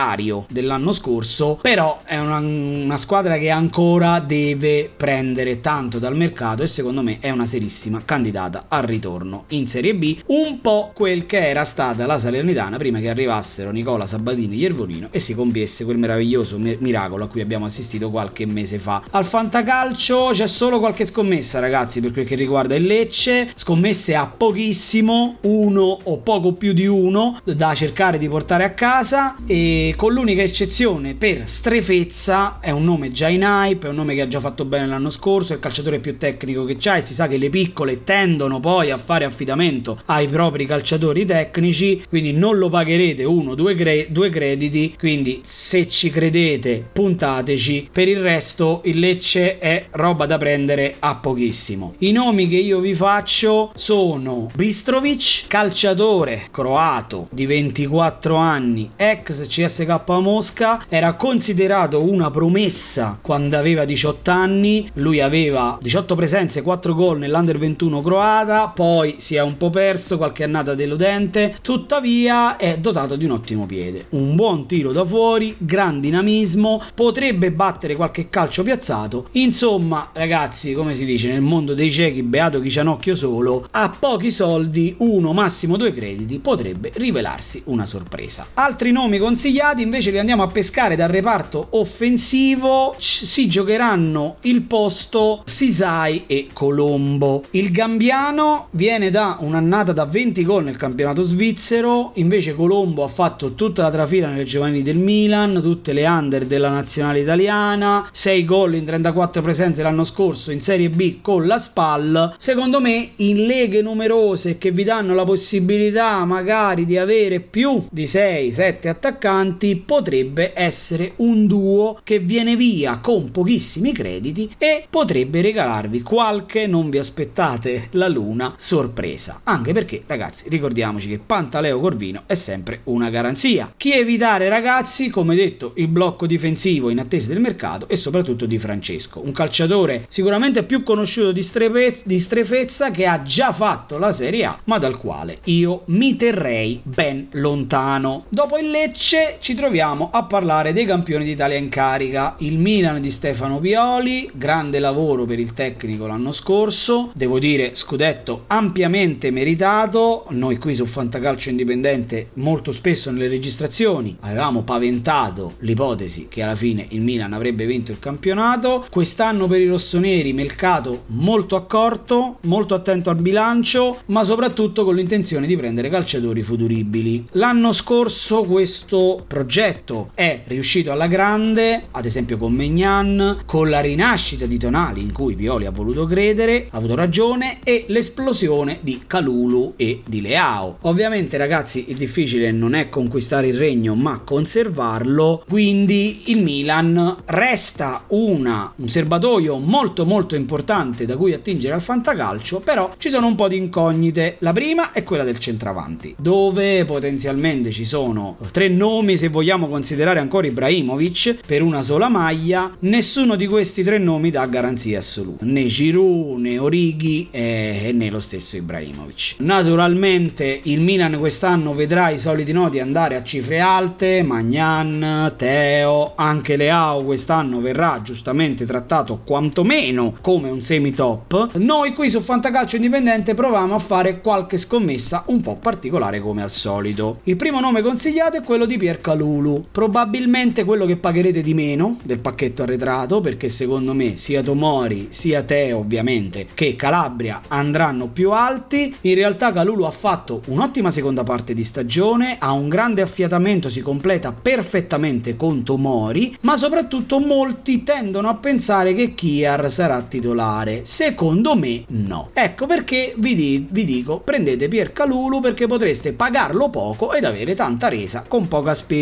dell'anno scorso, però è una, una squadra che ancora deve prendere tanto dal mercato e secondo me è una serissima candidata al ritorno in Serie B, un po' quel che era stata la Salernitana prima che arrivassero Nicola Sabatini e Iervolino e si compiesse quel meraviglioso miracolo a cui abbiamo assistito qualche mese fa. Al fantacalcio c'è solo qualche scommessa ragazzi per quel che riguarda il Lecce, scommesse a pochissimo, uno o poco più di uno da cercare di portare a casa e con l'unica eccezione per strefezza è un nome già in hype, è un nome che ha già fatto bene l'anno scorso, è il calciatore più tecnico che c'ha e si sa che le piccole tendono poi a fare affidamento ai propri calciatori tecnici, quindi non lo pagherete uno, due, cre- due crediti, quindi se ci credete puntateci, per il resto il Lecce è roba da prendere a pochissimo. I nomi che io vi faccio sono Bistrovic, calciatore croato di 24 anni, ex CSK Mosca, era considerato una promessa quando aveva 18 anni, lui aveva 18 presenze, 4 gol nell'Under 21 croata, poi si è un po' perso, qualche annata deludente, tuttavia è dotato di un ottimo piede, un buon tiro da fuori, gran dinamismo, potrebbe battere qualche calcio piazzato, insomma ragazzi come si dice nel mondo dei ciechi, beato chi c'ha un occhio solo, a pochi soldi, uno massimo due crediti, potrebbe rivelarsi una sorpresa. Altri nomi consigliati invece li andiamo a pescare dal reparto offensivo, si giocheranno il posto Sisai e Colombo. Il Gambiano viene da un'annata da 20 gol nel campionato svizzero, invece Colombo ha fatto tutta la trafila nelle giovanili del Milan, tutte le under della nazionale italiana, 6 gol in 34 presenze l'anno scorso in Serie B con la SPAL. Secondo me in leghe numerose che vi danno la possibilità magari di avere più di 6-7 attaccanti potrebbe essere un duo che viene via con pochissimi crediti e potrebbe regalarvi qualche, non vi aspettate la luna, sorpresa. Anche perché, ragazzi, ricordiamoci che Pantaleo Corvino è sempre una garanzia. Chi evitare, ragazzi, come detto, il blocco difensivo in attesa del mercato e soprattutto di Francesco, un calciatore sicuramente più conosciuto di, strefe- di strefezza che ha già fatto la Serie A, ma dal quale io mi terrei ben lontano. Dopo il Lecce ci troviamo a parlare dei campioni d'Italia in carica, il Milan di Stefano Pioli, grande lavoro per il tecnico l'anno scorso, devo dire scudetto ampiamente meritato, noi qui su Fantacalcio Indipendente molto spesso nelle registrazioni avevamo paventato l'ipotesi che alla fine il Milan avrebbe vinto il campionato, quest'anno per i rossoneri mercato molto accorto, molto attento al bilancio, ma soprattutto con l'intenzione di prendere calciatori futuribili. L'anno scorso questo progetto è riuscito alla grande, ad esempio con Megnan, con la rinascita di Tonali in cui Pioli ha voluto credere, ha avuto ragione e l'esplosione di Calulu e di Leao. Ovviamente ragazzi il difficile non è conquistare il regno ma conservarlo, quindi il Milan resta una, un serbatoio molto molto importante da cui attingere al fantacalcio, però ci sono un po' di incognite. La prima è quella del centravanti, dove potenzialmente ci sono tre nomi se vogliamo considerare ancora Ibrahimovic per una sola maglia, nessuno di questi tre nomi dà garanzia assoluta, né Giroud né Orighi e, né lo stesso Ibrahimovic. Naturalmente il Milan quest'anno vedrà i soliti noti andare a cifre alte, Magnan, Teo, anche Leao quest'anno verrà giustamente trattato quantomeno come un semi-top. Noi qui su Fantacalcio Indipendente proviamo a fare qualche scommessa un po' particolare come al solito. Il primo nome consigliato è quello di Pier Calulu, probabilmente quello che pagherete di meno del pacchetto arretrato perché secondo me sia Tomori sia Teo ovviamente che Calabria andranno più alti. In realtà Calulu ha fatto un'ottima seconda parte di stagione, ha un grande affiatamento, si completa perfettamente con Tomori, ma soprattutto molti tendono a pensare che Kiar sarà titolare. Secondo me no. Ecco perché vi, di- vi dico prendete Pier Calulu perché potreste pagarlo poco ed avere tanta resa con poca spesa.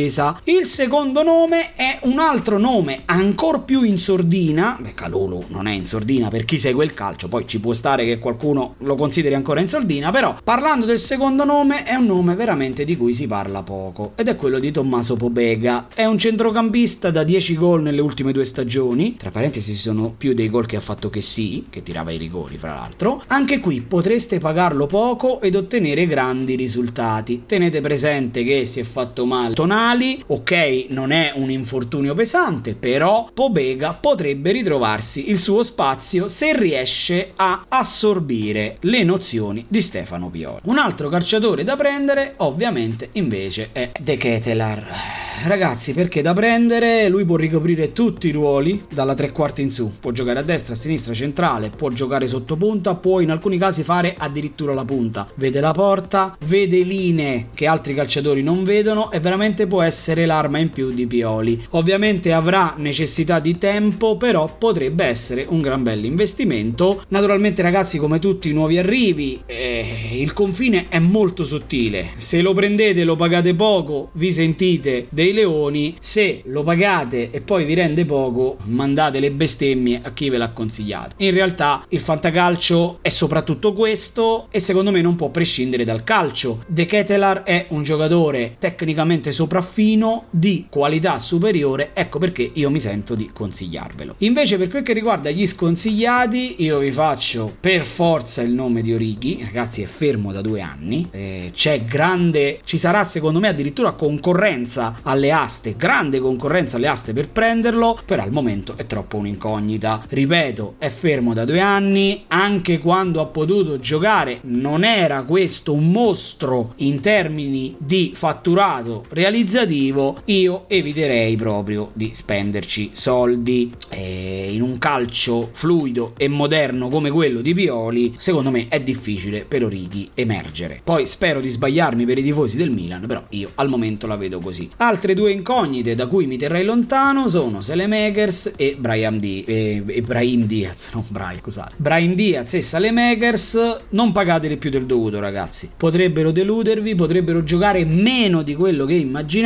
Il secondo nome è un altro nome ancora più in sordina. Beh, Calulu non è in sordina per chi segue il calcio, poi ci può stare che qualcuno lo consideri ancora in sordina, però parlando del secondo nome è un nome veramente di cui si parla poco ed è quello di Tommaso Pobega. È un centrocampista da 10 gol nelle ultime due stagioni, tra parentesi sono più dei gol che ha fatto che sì, che tirava i rigori fra l'altro. Anche qui potreste pagarlo poco ed ottenere grandi risultati. Tenete presente che si è fatto male Tonali, ok, non è un infortunio pesante, però Pobega potrebbe ritrovarsi il suo spazio se riesce a assorbire le nozioni di Stefano Pioli. Un altro calciatore da prendere, ovviamente, invece è De Ketelar. Ragazzi, perché da prendere lui può ricoprire tutti i ruoli dalla tre quarti in su. Può giocare a destra, a sinistra, centrale, può giocare sotto punta, può in alcuni casi fare addirittura la punta. Vede la porta, vede linee che altri calciatori non vedono e veramente può essere l'arma in più di Pioli. Ovviamente avrà necessità di tempo, però potrebbe essere un gran bel investimento. Naturalmente, ragazzi, come tutti i nuovi arrivi, eh, il confine è molto sottile. Se lo prendete e lo pagate poco, vi sentite dei leoni. Se lo pagate e poi vi rende poco, mandate le bestemmie a chi ve l'ha consigliato. In realtà, il fantacalcio è soprattutto questo e secondo me non può prescindere dal calcio. De Ketelar è un giocatore tecnicamente sopraffino di qualità superiore, ecco perché io mi sento di consigliarvelo. Invece per quel che riguarda gli sconsigliati, io vi faccio per forza il nome di Orighi, ragazzi è fermo da due anni, eh, c'è grande, ci sarà secondo me addirittura concorrenza alle aste, grande concorrenza alle aste per prenderlo, però al momento è troppo un'incognita. Ripeto, è fermo da due anni, anche quando ha potuto giocare non era questo un mostro in termini di fatturato realizzativo, io eviterei proprio di spenderci soldi eh, in un calcio fluido e moderno come quello di Pioli, secondo me è difficile per Orighi emergere. Poi spero di sbagliarmi per i tifosi del Milan, però io al momento la vedo così. Altre due incognite da cui mi terrei lontano sono Selemakers e Brian D- e, e Brian Diaz, non Brian, scusate. Brian Diaz e Salemakers non pagateli più del dovuto, ragazzi. Potrebbero deludervi, potrebbero giocare meno di quello che immaginate.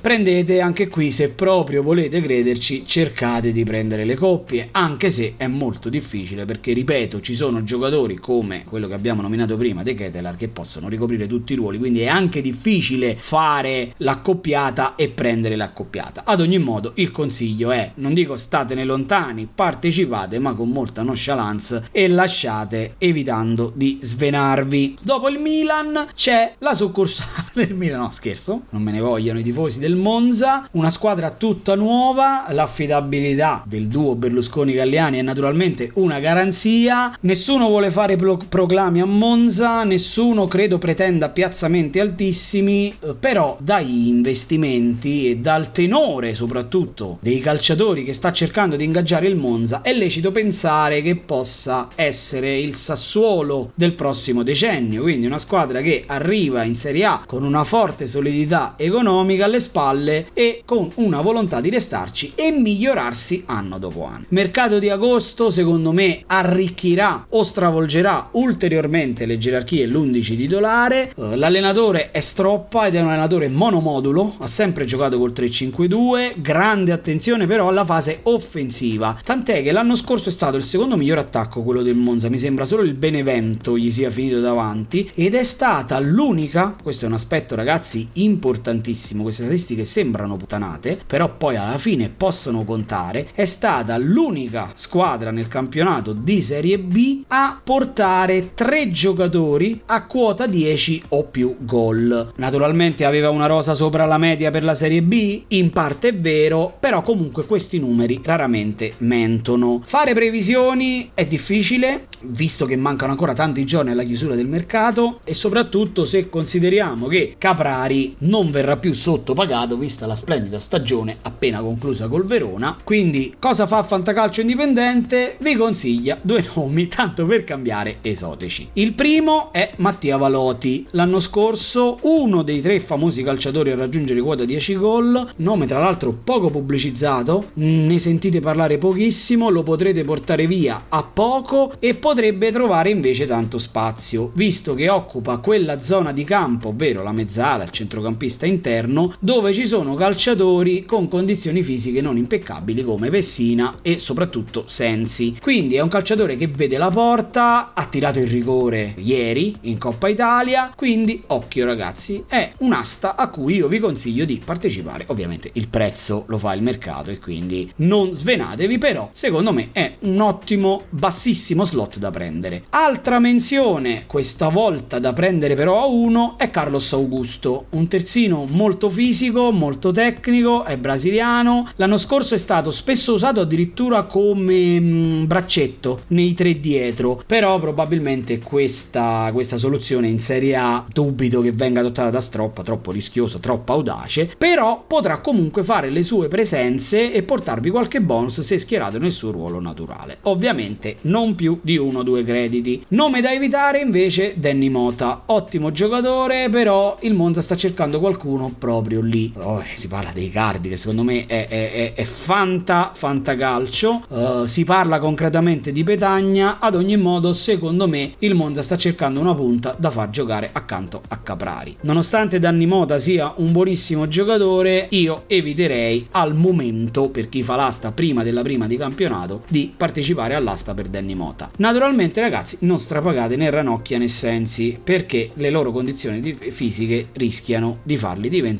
Prendete anche qui, se proprio volete crederci, cercate di prendere le coppie, anche se è molto difficile perché, ripeto, ci sono giocatori come quello che abbiamo nominato prima, De Ketelar, che possono ricoprire tutti i ruoli, quindi è anche difficile fare l'accoppiata e prendere l'accoppiata. Ad ogni modo, il consiglio è, non dico statene lontani, partecipate, ma con molta nonchalance e lasciate evitando di svenarvi. Dopo il Milan c'è la succursale del Milan, no scherzo, non me ne vogliono i tifosi del Monza, una squadra tutta nuova, l'affidabilità del duo Berlusconi-Galliani è naturalmente una garanzia, nessuno vuole fare pro- proclami a Monza, nessuno credo pretenda piazzamenti altissimi, eh, però dai investimenti e dal tenore soprattutto dei calciatori che sta cercando di ingaggiare il Monza è lecito pensare che possa essere il Sassuolo del prossimo decennio, quindi una squadra che arriva in Serie A con una forte solidità economica alle spalle e con una volontà di restarci e migliorarsi anno dopo anno. Mercato di agosto secondo me arricchirà o stravolgerà ulteriormente le gerarchie l'11 titolare. Uh, l'allenatore è Stroppa ed è un allenatore monomodulo, ha sempre giocato col 3-5-2, grande attenzione però alla fase offensiva, tant'è che l'anno scorso è stato il secondo miglior attacco quello del Monza, mi sembra solo il Benevento gli sia finito davanti ed è stata l'unica, questo è un aspetto ragazzi importantissimo, queste statistiche sembrano puttanate, però poi alla fine possono contare, è stata l'unica squadra nel campionato di Serie B a portare tre giocatori a quota 10 o più gol. Naturalmente aveva una rosa sopra la media per la Serie B, in parte è vero, però comunque questi numeri raramente mentono. Fare previsioni è difficile, visto che mancano ancora tanti giorni alla chiusura del mercato e soprattutto se consideriamo che Caprari non verrà più sottopagato vista la splendida stagione appena conclusa col Verona. Quindi cosa fa Fantacalcio Indipendente? Vi consiglia due nomi tanto per cambiare esotici. Il primo è Mattia Valoti, l'anno scorso uno dei tre famosi calciatori a raggiungere quota 10 gol, nome tra l'altro poco pubblicizzato, ne sentite parlare pochissimo, lo potrete portare via a poco e potrebbe trovare invece tanto spazio, visto che occupa quella zona di campo, ovvero la mezzala, il centrocampista interno, dove ci sono calciatori con condizioni fisiche non impeccabili come Pessina e soprattutto Sensi. Quindi è un calciatore che vede la porta, ha tirato il rigore ieri in Coppa Italia, quindi occhio ragazzi, è un'asta a cui io vi consiglio di partecipare. Ovviamente il prezzo lo fa il mercato e quindi non svenatevi, però secondo me è un ottimo bassissimo slot da prendere. Altra menzione, questa volta da prendere però a uno, è Carlos Augusto, un terzino molto fisico, molto tecnico, è brasiliano. L'anno scorso è stato spesso usato addirittura come mh, mm, braccetto nei tre dietro, però probabilmente questa, questa soluzione in Serie A dubito che venga adottata da Stroppa, troppo rischioso, troppo audace, però potrà comunque fare le sue presenze e portarvi qualche bonus se schierato nel suo ruolo naturale. Ovviamente non più di uno o due crediti. Nome da evitare invece Danny Mota, ottimo giocatore, però il Monza sta cercando qualcuno proprio lì. Oh, si parla dei cardi che secondo me è, è, è, è fanta, fanta calcio, uh, si parla concretamente di Petagna, ad ogni modo secondo me il Monza sta cercando una punta da far giocare accanto a Caprari. Nonostante Danny Mota sia un buonissimo giocatore, io eviterei al momento, per chi fa l'asta prima della prima di campionato, di partecipare all'asta per Danny Mota. Naturalmente ragazzi non strapagate né Ranocchia né Sensi perché le loro condizioni fisiche rischiano di farli diventare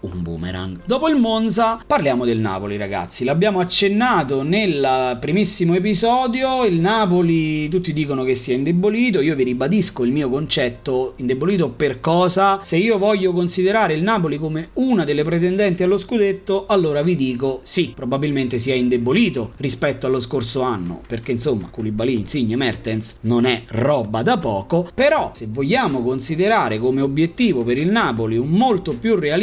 un boomerang. Dopo il Monza parliamo del Napoli ragazzi, l'abbiamo accennato nel primissimo episodio, il Napoli tutti dicono che sia indebolito, io vi ribadisco il mio concetto, indebolito per cosa? Se io voglio considerare il Napoli come una delle pretendenti allo scudetto, allora vi dico sì, probabilmente sia indebolito rispetto allo scorso anno, perché insomma Koulibaly, Insigne, Mertens non è roba da poco, però se vogliamo considerare come obiettivo per il Napoli un molto più realistico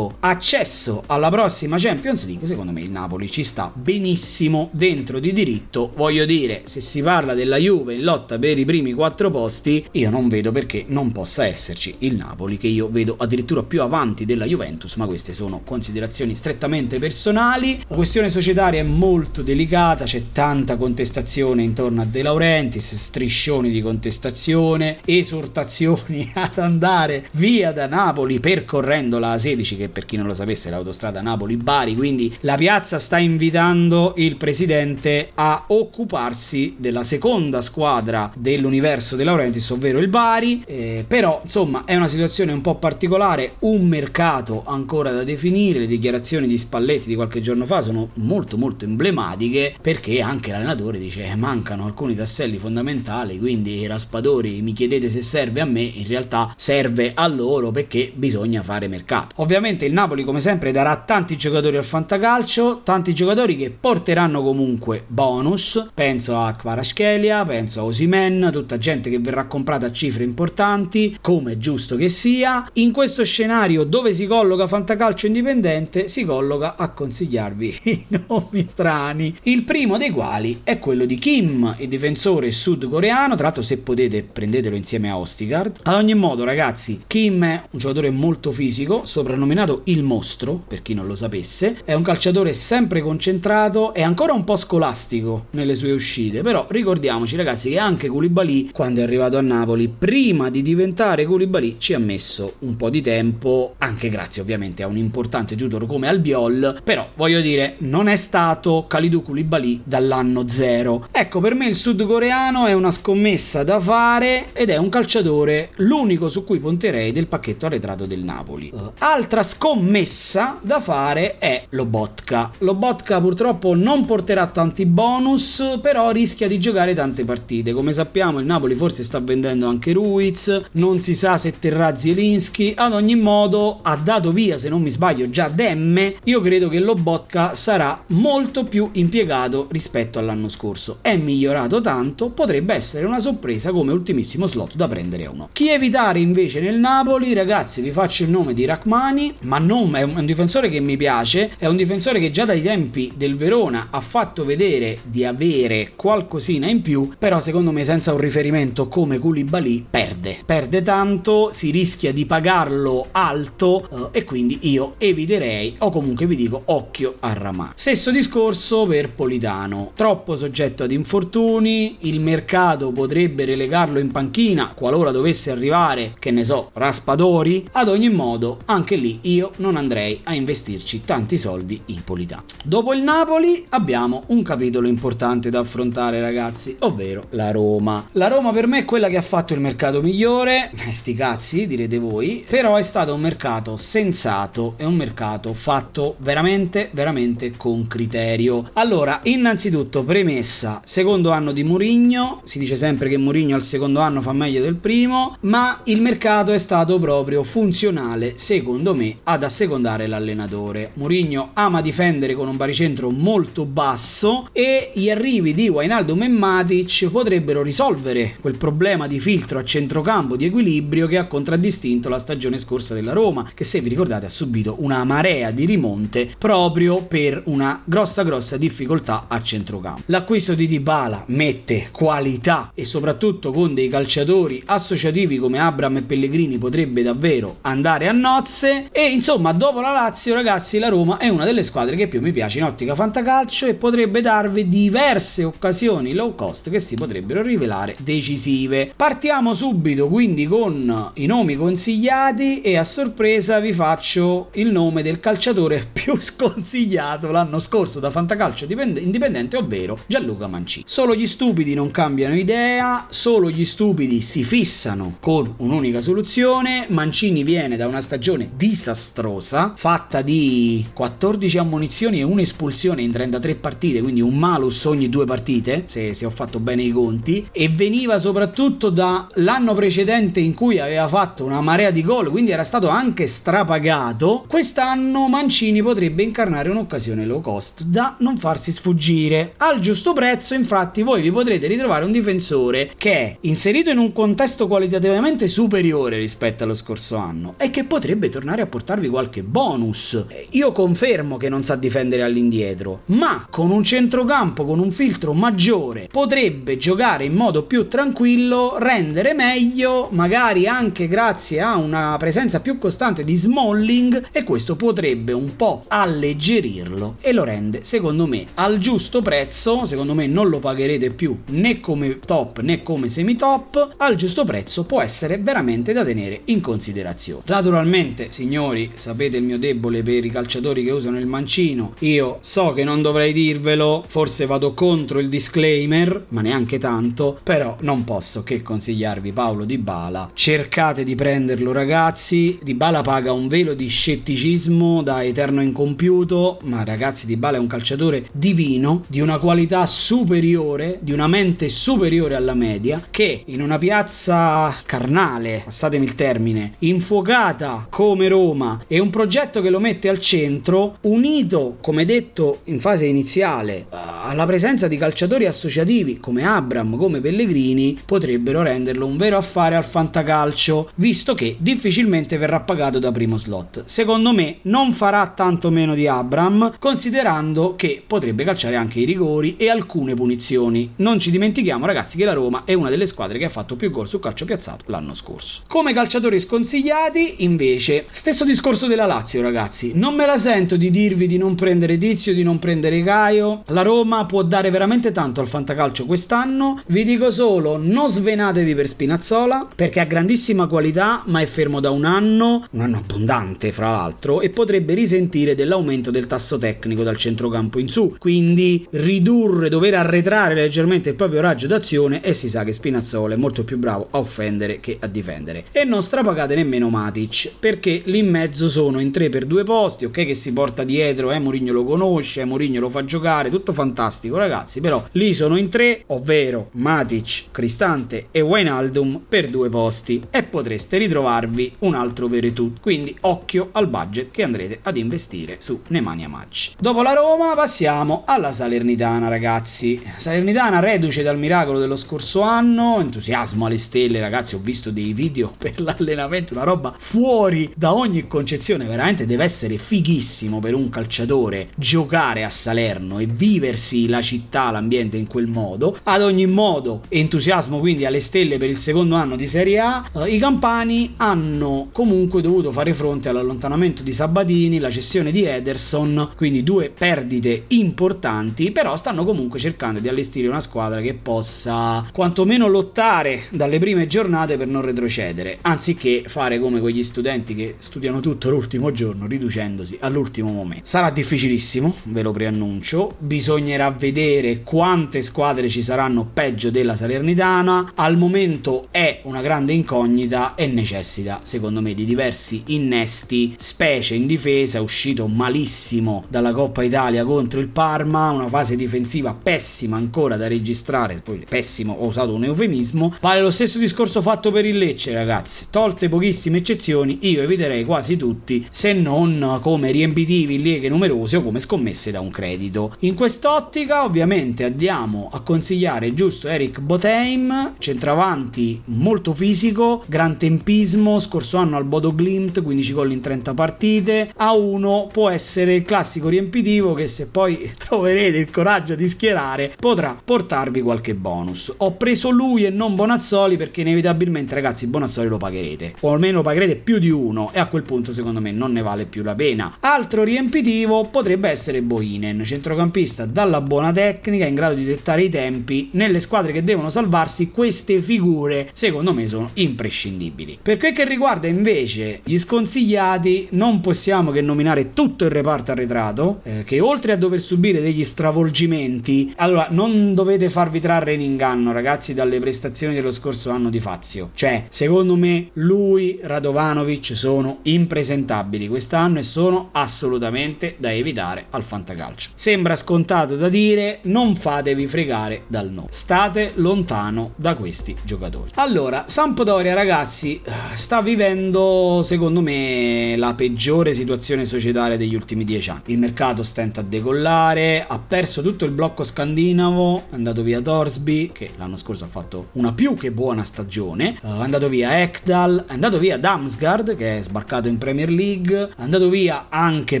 accesso alla prossima Champions League, secondo me il Napoli ci sta benissimo dentro di diritto, voglio dire, se si parla della Juve in lotta per i primi quattro posti, io non vedo perché non possa esserci il Napoli che io vedo addirittura più avanti della Juventus ma queste sono considerazioni strettamente personali. La questione societaria è molto delicata, c'è tanta contestazione intorno a De Laurentiis, striscioni di contestazione, esortazioni ad andare via da Napoli percorrendo la A16, che per chi non lo sapesse è l'autostrada Napoli-Bari, quindi la piazza sta invitando il presidente a occuparsi della seconda squadra dell'universo De Laurentiis, ovvero il Bari, eh, però insomma è una situazione un po' particolare, un mercato ancora da definire, le dichiarazioni di Spalletti di qualche giorno fa sono molto molto emblematiche perché anche l'allenatore dice eh, mancano alcuni tasselli fondamentali, quindi i raspatori mi chiedete se serve a me, in realtà serve a loro perché bisogna fare mercato. Ovviamente il Napoli come sempre darà tanti giocatori al fantacalcio, tanti giocatori che porteranno comunque bonus, penso a Kvaratskhelia, penso a Osimen, tutta gente che verrà comprata a cifre importanti, come giusto che sia. In questo scenario dove si colloca Fantacalcio Indipendente, si colloca a consigliarvi i nomi strani. Il primo dei quali è quello di Kim, il difensore sudcoreano, tra l'altro se potete prendetelo insieme a Ostigard. Ad ogni modo ragazzi, Kim è un giocatore molto fisico, soprannominato il mostro, per chi non lo sapesse, è un calciatore sempre concentrato e ancora un po' scolastico nelle sue uscite, però ricordiamoci ragazzi che anche Koulibaly quando è arrivato a Napoli, prima di diventare Koulibaly ci ha messo un po' di tempo, anche grazie ovviamente a un importante tutor come Albiol, però voglio dire non è stato Kalidou Koulibaly dall'anno zero. Ecco, per me il sudcoreano è una scommessa da fare ed è un calciatore l'unico su cui punterei del pacchetto arretrato del Napoli. Uh, altra scommessa da fare è Lobotka. Lobotka purtroppo non porterà tanti bonus, però rischia di giocare tante partite. Come sappiamo il Napoli forse sta vendendo anche Ruiz, non si sa se terrà Zielinski, ad ogni modo ha dato via, se non mi sbaglio, già Demme. Io credo che Lobotka sarà molto più impiegato rispetto all'anno scorso. È migliorato tanto, potrebbe essere una sorpresa come ultimissimo slot da prendere a uno. Chi evitare invece nel Napoli, ragazzi, vi faccio il nome di Rachmani, ma non è un difensore che mi piace, è un difensore che già dai tempi del Verona ha fatto vedere di avere qualcosina in più, però secondo me senza un riferimento come Koulibaly perde. Perde tanto, si rischia di pagarlo alto eh, e quindi io eviterei o comunque vi dico occhio a Ramà. Stesso discorso per Politano, troppo soggetto ad infortuni, il mercato potrebbe relegarlo in panchina qualora dovesse arrivare, che ne so, Raspadori, ad ogni modo anche lì io non andrei a investirci tanti soldi in Politano. Dopo il Napoli abbiamo un capitolo importante da affrontare ragazzi, ovvero la Roma. La Roma per me è quella che ha fatto il mercato migliore, eh, sti cazzi direte voi, però è stato un mercato sensato e un mercato fatto veramente veramente con criterio. Allora, innanzitutto premessa, secondo anno di Murigno, si dice sempre che Murigno al secondo anno fa meglio del primo, ma il mercato è stato proprio funzionale secondo me ad assecondare l'allenatore. Murigno ama difendere con un baricentro molto basso e gli arrivi di Wainaldum e Matic potrebbero risolvere quel problema di filtro a centrocampo di equilibrio che ha contraddistinto la stagione scorsa della Roma, che se vi ricordate ha subito una marea di rimonte proprio per una grossa grossa difficoltà a centrocampo. L'acquisto di Dybala mette qualità e soprattutto con dei calciatori associativi come Abram e Pellegrini potrebbe davvero andare a nozze e insomma dopo la Lazio ragazzi la Roma è una delle squadre che più mi piace in ottica fantacalcio e potrebbe darvi diverse occasioni low cost che si potrebbero rivelare decisive. Partiamo subito quindi con i nomi consigliati e a sorpresa vi faccio il nome del calciatore più sconsigliato l'anno scorso da Fantacalcio Indipendente, ovvero Gianluca Mancini. Solo gli stupidi non cambiano idea, solo gli stupidi si fissano con un'unica soluzione. Mancini viene da una stagione disastrosa, fatta di 14 ammonizioni e un'espulsione in 33 partite, quindi un malus ogni due partite, se, se ho fatto bene i conti, e veniva soprattutto dall'anno precedente in cui aveva fatto una marea di gol, quindi era stato anche strapagato. Quest'anno Mancini potrebbe incarnare un'occasione low cost da non farsi sfuggire. Al giusto prezzo, infatti, voi vi potrete ritrovare un difensore che è inserito in un contesto qualitativamente superiore rispetto allo scorso anno e che potrebbe tornare a portarvi qualche bonus. Io confermo che non sa difendere all'indietro, ma con un centrocampo con un filtro maggiore potrebbe giocare in modo più tranquillo, rendere meglio, magari anche grazie a una presenza più costante di Smalling e questo potrebbe un po' alleggerirlo e lo rende secondo me al giusto prezzo, secondo me non lo pagherete più né come top né come semi top, al giusto prezzo può essere veramente da tenere in considerazione. Naturalmente, signori, sapete il mio debole per i calciatori che usano il mancino, io so che non dovrei dirvelo, forse vado contro il disclaimer, ma neanche tanto, però non posso che consigliarvi Paolo Di Bala. Cercate di prenderlo ragazzi, Di Bala paga un velo di scetticismo da eterno incompiuto, ma ragazzi Di Bala è un calciatore divino, di una qualità superiore, di una mente superiore alla media, che in una piazza carnale, passatemi il termine, infuocata come Roma e un progetto che lo mette al centro, unito, come detto in fase iniziale, alla presenza di calciatori associativi come Abram, come Pellegrini, potrebbero renderlo un vero affare al fantacalcio, visto che difficilmente verrà pagato da primo slot. Secondo me non farà tanto meno di Abram, considerando che potrebbe calciare anche i rigori e alcune punizioni. Non ci dimentichiamo, ragazzi, che la Roma è una delle squadre che ha fatto più gol sul calcio piazzato l'anno scorso. Come calciatori sconsigliati, invece, stesso discorso della Lazio, ragazzi. Non me la sento di dirvi di non prendere Tizio, di non prendere Caio. La Roma può dare veramente tanto al fantacalcio quest'anno. Vi dico solo, non svenatevi per Spinazzola, perché ha grandissima qualità, ma è fermo da un anno, un anno abbondante fra l'altro, e potrebbe risentire dell'aumento del tasso tecnico dal centrocampo in su. Quindi ridurre, dover arretrare leggermente il proprio raggio d'azione e si sa che Spinazzola è molto più bravo a offendere che a difendere. E non strapagate nemmeno Matic, perché lì in mezzo sono in 3 per due posti, ok che si porta dietro, eh Mourinho lo conosce, Mourinho lo fa giocare, tutto fantastico ragazzi, però lì sono in 3, ovvero Matic, Cristante e Wijnaldum per due posti e potreste ritrovarvi un altro Veretù, quindi occhio al budget che andrete ad investire su Nemanja Mac. Dopo la Roma passiamo alla Salernitana ragazzi, Salernitana reduce dal miracolo dello scorso anno, entusiasmo alle stelle ragazzi, ho visto dei video per l'allenamento, una roba fuori da ogni concezione, veramente deve essere fighissimo per un calciatore giocare a Salerno e viversi la città, l'ambiente in quel modo. Ad ogni modo, entusiasmo quindi alle stelle per il secondo anno di Serie A. Uh, I campani hanno comunque dovuto fare fronte all'allontanamento di Sabatini, la cessione di Ederson, quindi due perdite importanti, però stanno comunque cercando di allestire una squadra che possa quantomeno lottare dalle prime giornate per non retrocedere, anziché fare come quegli studenti che studiano tutto l'ultimo giorno, riducendosi all'ultimo momento. Sarà difficilissimo, ve lo preannuncio, bisognerà vedere quante squadre ci saranno peggio della Salernitana, al momento è una grande incognita e necessita, secondo me, di diversi innesti, specie in difesa, uscito malissimo dalla Coppa Italia contro il Parma, una fase difensiva pessima ancora da registrare, poi pessimo, ho usato un eufemismo, vale lo stesso discorso fatto per il Lecce, ragazzi, tolte pochissime eccezioni, io eviterei quasi tutti, se non come riempitivi in leghe numerose o come scommesse da un credito. In quest'ottica, ovviamente, andiamo a consigliare giusto Eric Botheim, centravanti molto fisico, gran tempismo, scorso anno al Bodo Glimt, 15 gol in 30 partite, a uno può essere il classico riempitivo che se poi troverete il coraggio di schierare potrà portarvi qualche bonus. Ho preso lui e non Bonazzoli perché inevitabilmente ragazzi Bonazzoli lo pagherete, o almeno lo pagherete più di uno e a quel punto secondo me non ne vale più la pena. Altro riempitivo potrebbe essere Boinen, centrocampista dalla buona tecnica, in grado di dettare i tempi. Nelle squadre che devono salvarsi queste figure secondo me sono imprescindibili. Per quel che riguarda invece gli sconsigliati non possiamo che nominare tutto il reparto arretrato eh, che oltre a dover subire degli stravolgimenti, allora non dovete farvi trarre in inganno ragazzi dalle prestazioni dello scorso anno di Fazio. Cioè, secondo me lui, Radovanovic sono impresentabili quest'anno e sono assolutamente da evitare al fantacalcio. Sembra scontato da dire, non fatevi fregare dal no. State lontano da questi giocatori. Allora, Sampdoria ragazzi sta vivendo secondo me la peggiore situazione societaria degli ultimi dieci anni. Il mercato stenta a decollare, ha perso tutto il blocco scandinavo, è andato via Torsby che l'anno scorso ha fatto una più che buona stagione, è andato via Ekdal, è andato via Damsgaard che è sbarcato in Premier League, andato via anche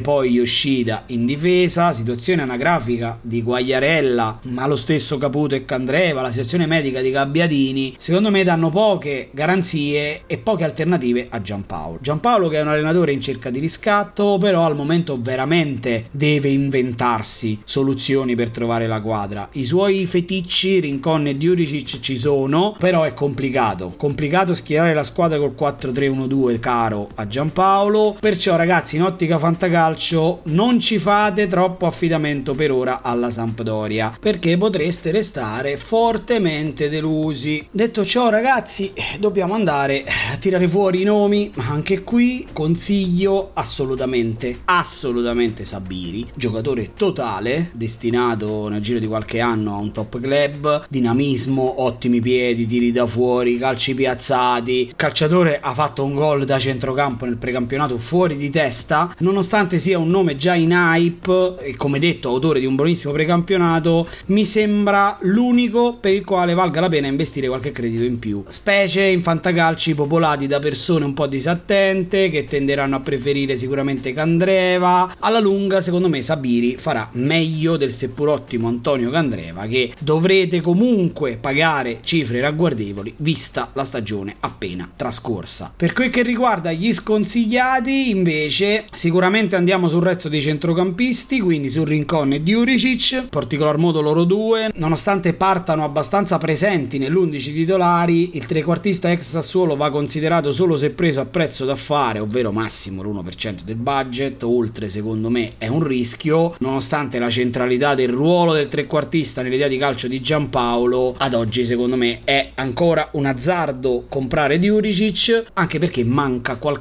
poi Yoshida in difesa, situazione anagrafica di Guagliarella, ma lo stesso Caputo e Candreva, la situazione medica di Gabbiadini, secondo me danno poche garanzie e poche alternative a Giampaolo. Giampaolo che è un allenatore in cerca di riscatto, però al momento veramente deve inventarsi soluzioni per trovare la quadra. I suoi feticci, Rincon e Diuricic ci sono, però è complicato. Complicato schierare la squadra col 4-3-1-2 caro a Giampaolo, perciò ragazzi in ottica fantacalcio non ci fate troppo affidamento per ora alla Sampdoria, perché potreste restare fortemente delusi. Detto ciò ragazzi, dobbiamo andare a tirare fuori i nomi, ma anche qui consiglio assolutamente, assolutamente Sabiri, giocatore totale, destinato nel giro di qualche anno a un top club, dinamismo, ottimi piedi, tiri da fuori, calci piazzati, calciatore ha fatto un gol da centrocampo nel precampionato fuori di testa, nonostante sia un nome già in hype e come detto autore di un buonissimo precampionato, mi sembra l'unico per il quale valga la pena investire qualche credito in più, specie in fantacalci popolati da persone un po' disattente che tenderanno a preferire sicuramente Candreva. Alla lunga, secondo me, Sabiri farà meglio del seppur ottimo Antonio Candreva, che dovrete comunque pagare cifre ragguardevoli vista la stagione appena trascorsa. Per quel che riguarda gli sconsigliati, invece, sicuramente andiamo sul resto dei centrocampisti, quindi su Rincon e Diuricic, in particolar modo loro due, nonostante partano abbastanza presenti nell'11 titolari, il trequartista ex Sassuolo va considerato solo se preso a prezzo da fare, ovvero massimo l'1% del budget, oltre secondo me è un rischio, nonostante la centralità del ruolo del trequartista nell'idea di calcio di Giampaolo, ad oggi secondo me è ancora un azzardo comprare Diuricic, anche perché manca qualcosa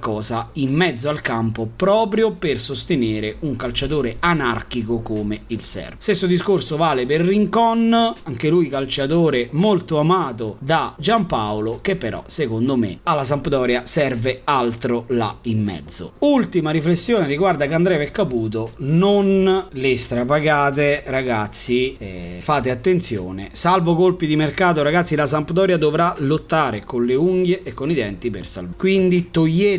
in mezzo al campo proprio per sostenere un calciatore anarchico come il Ser. Stesso discorso vale per Rincon, anche lui calciatore molto amato da Giampaolo, che però secondo me alla Sampdoria serve altro là in mezzo. Ultima riflessione riguarda Candreva e Caputo, non le strapagate ragazzi, eh, fate attenzione, salvo colpi di mercato ragazzi la Sampdoria dovrà lottare con le unghie e con i denti per salvare. Quindi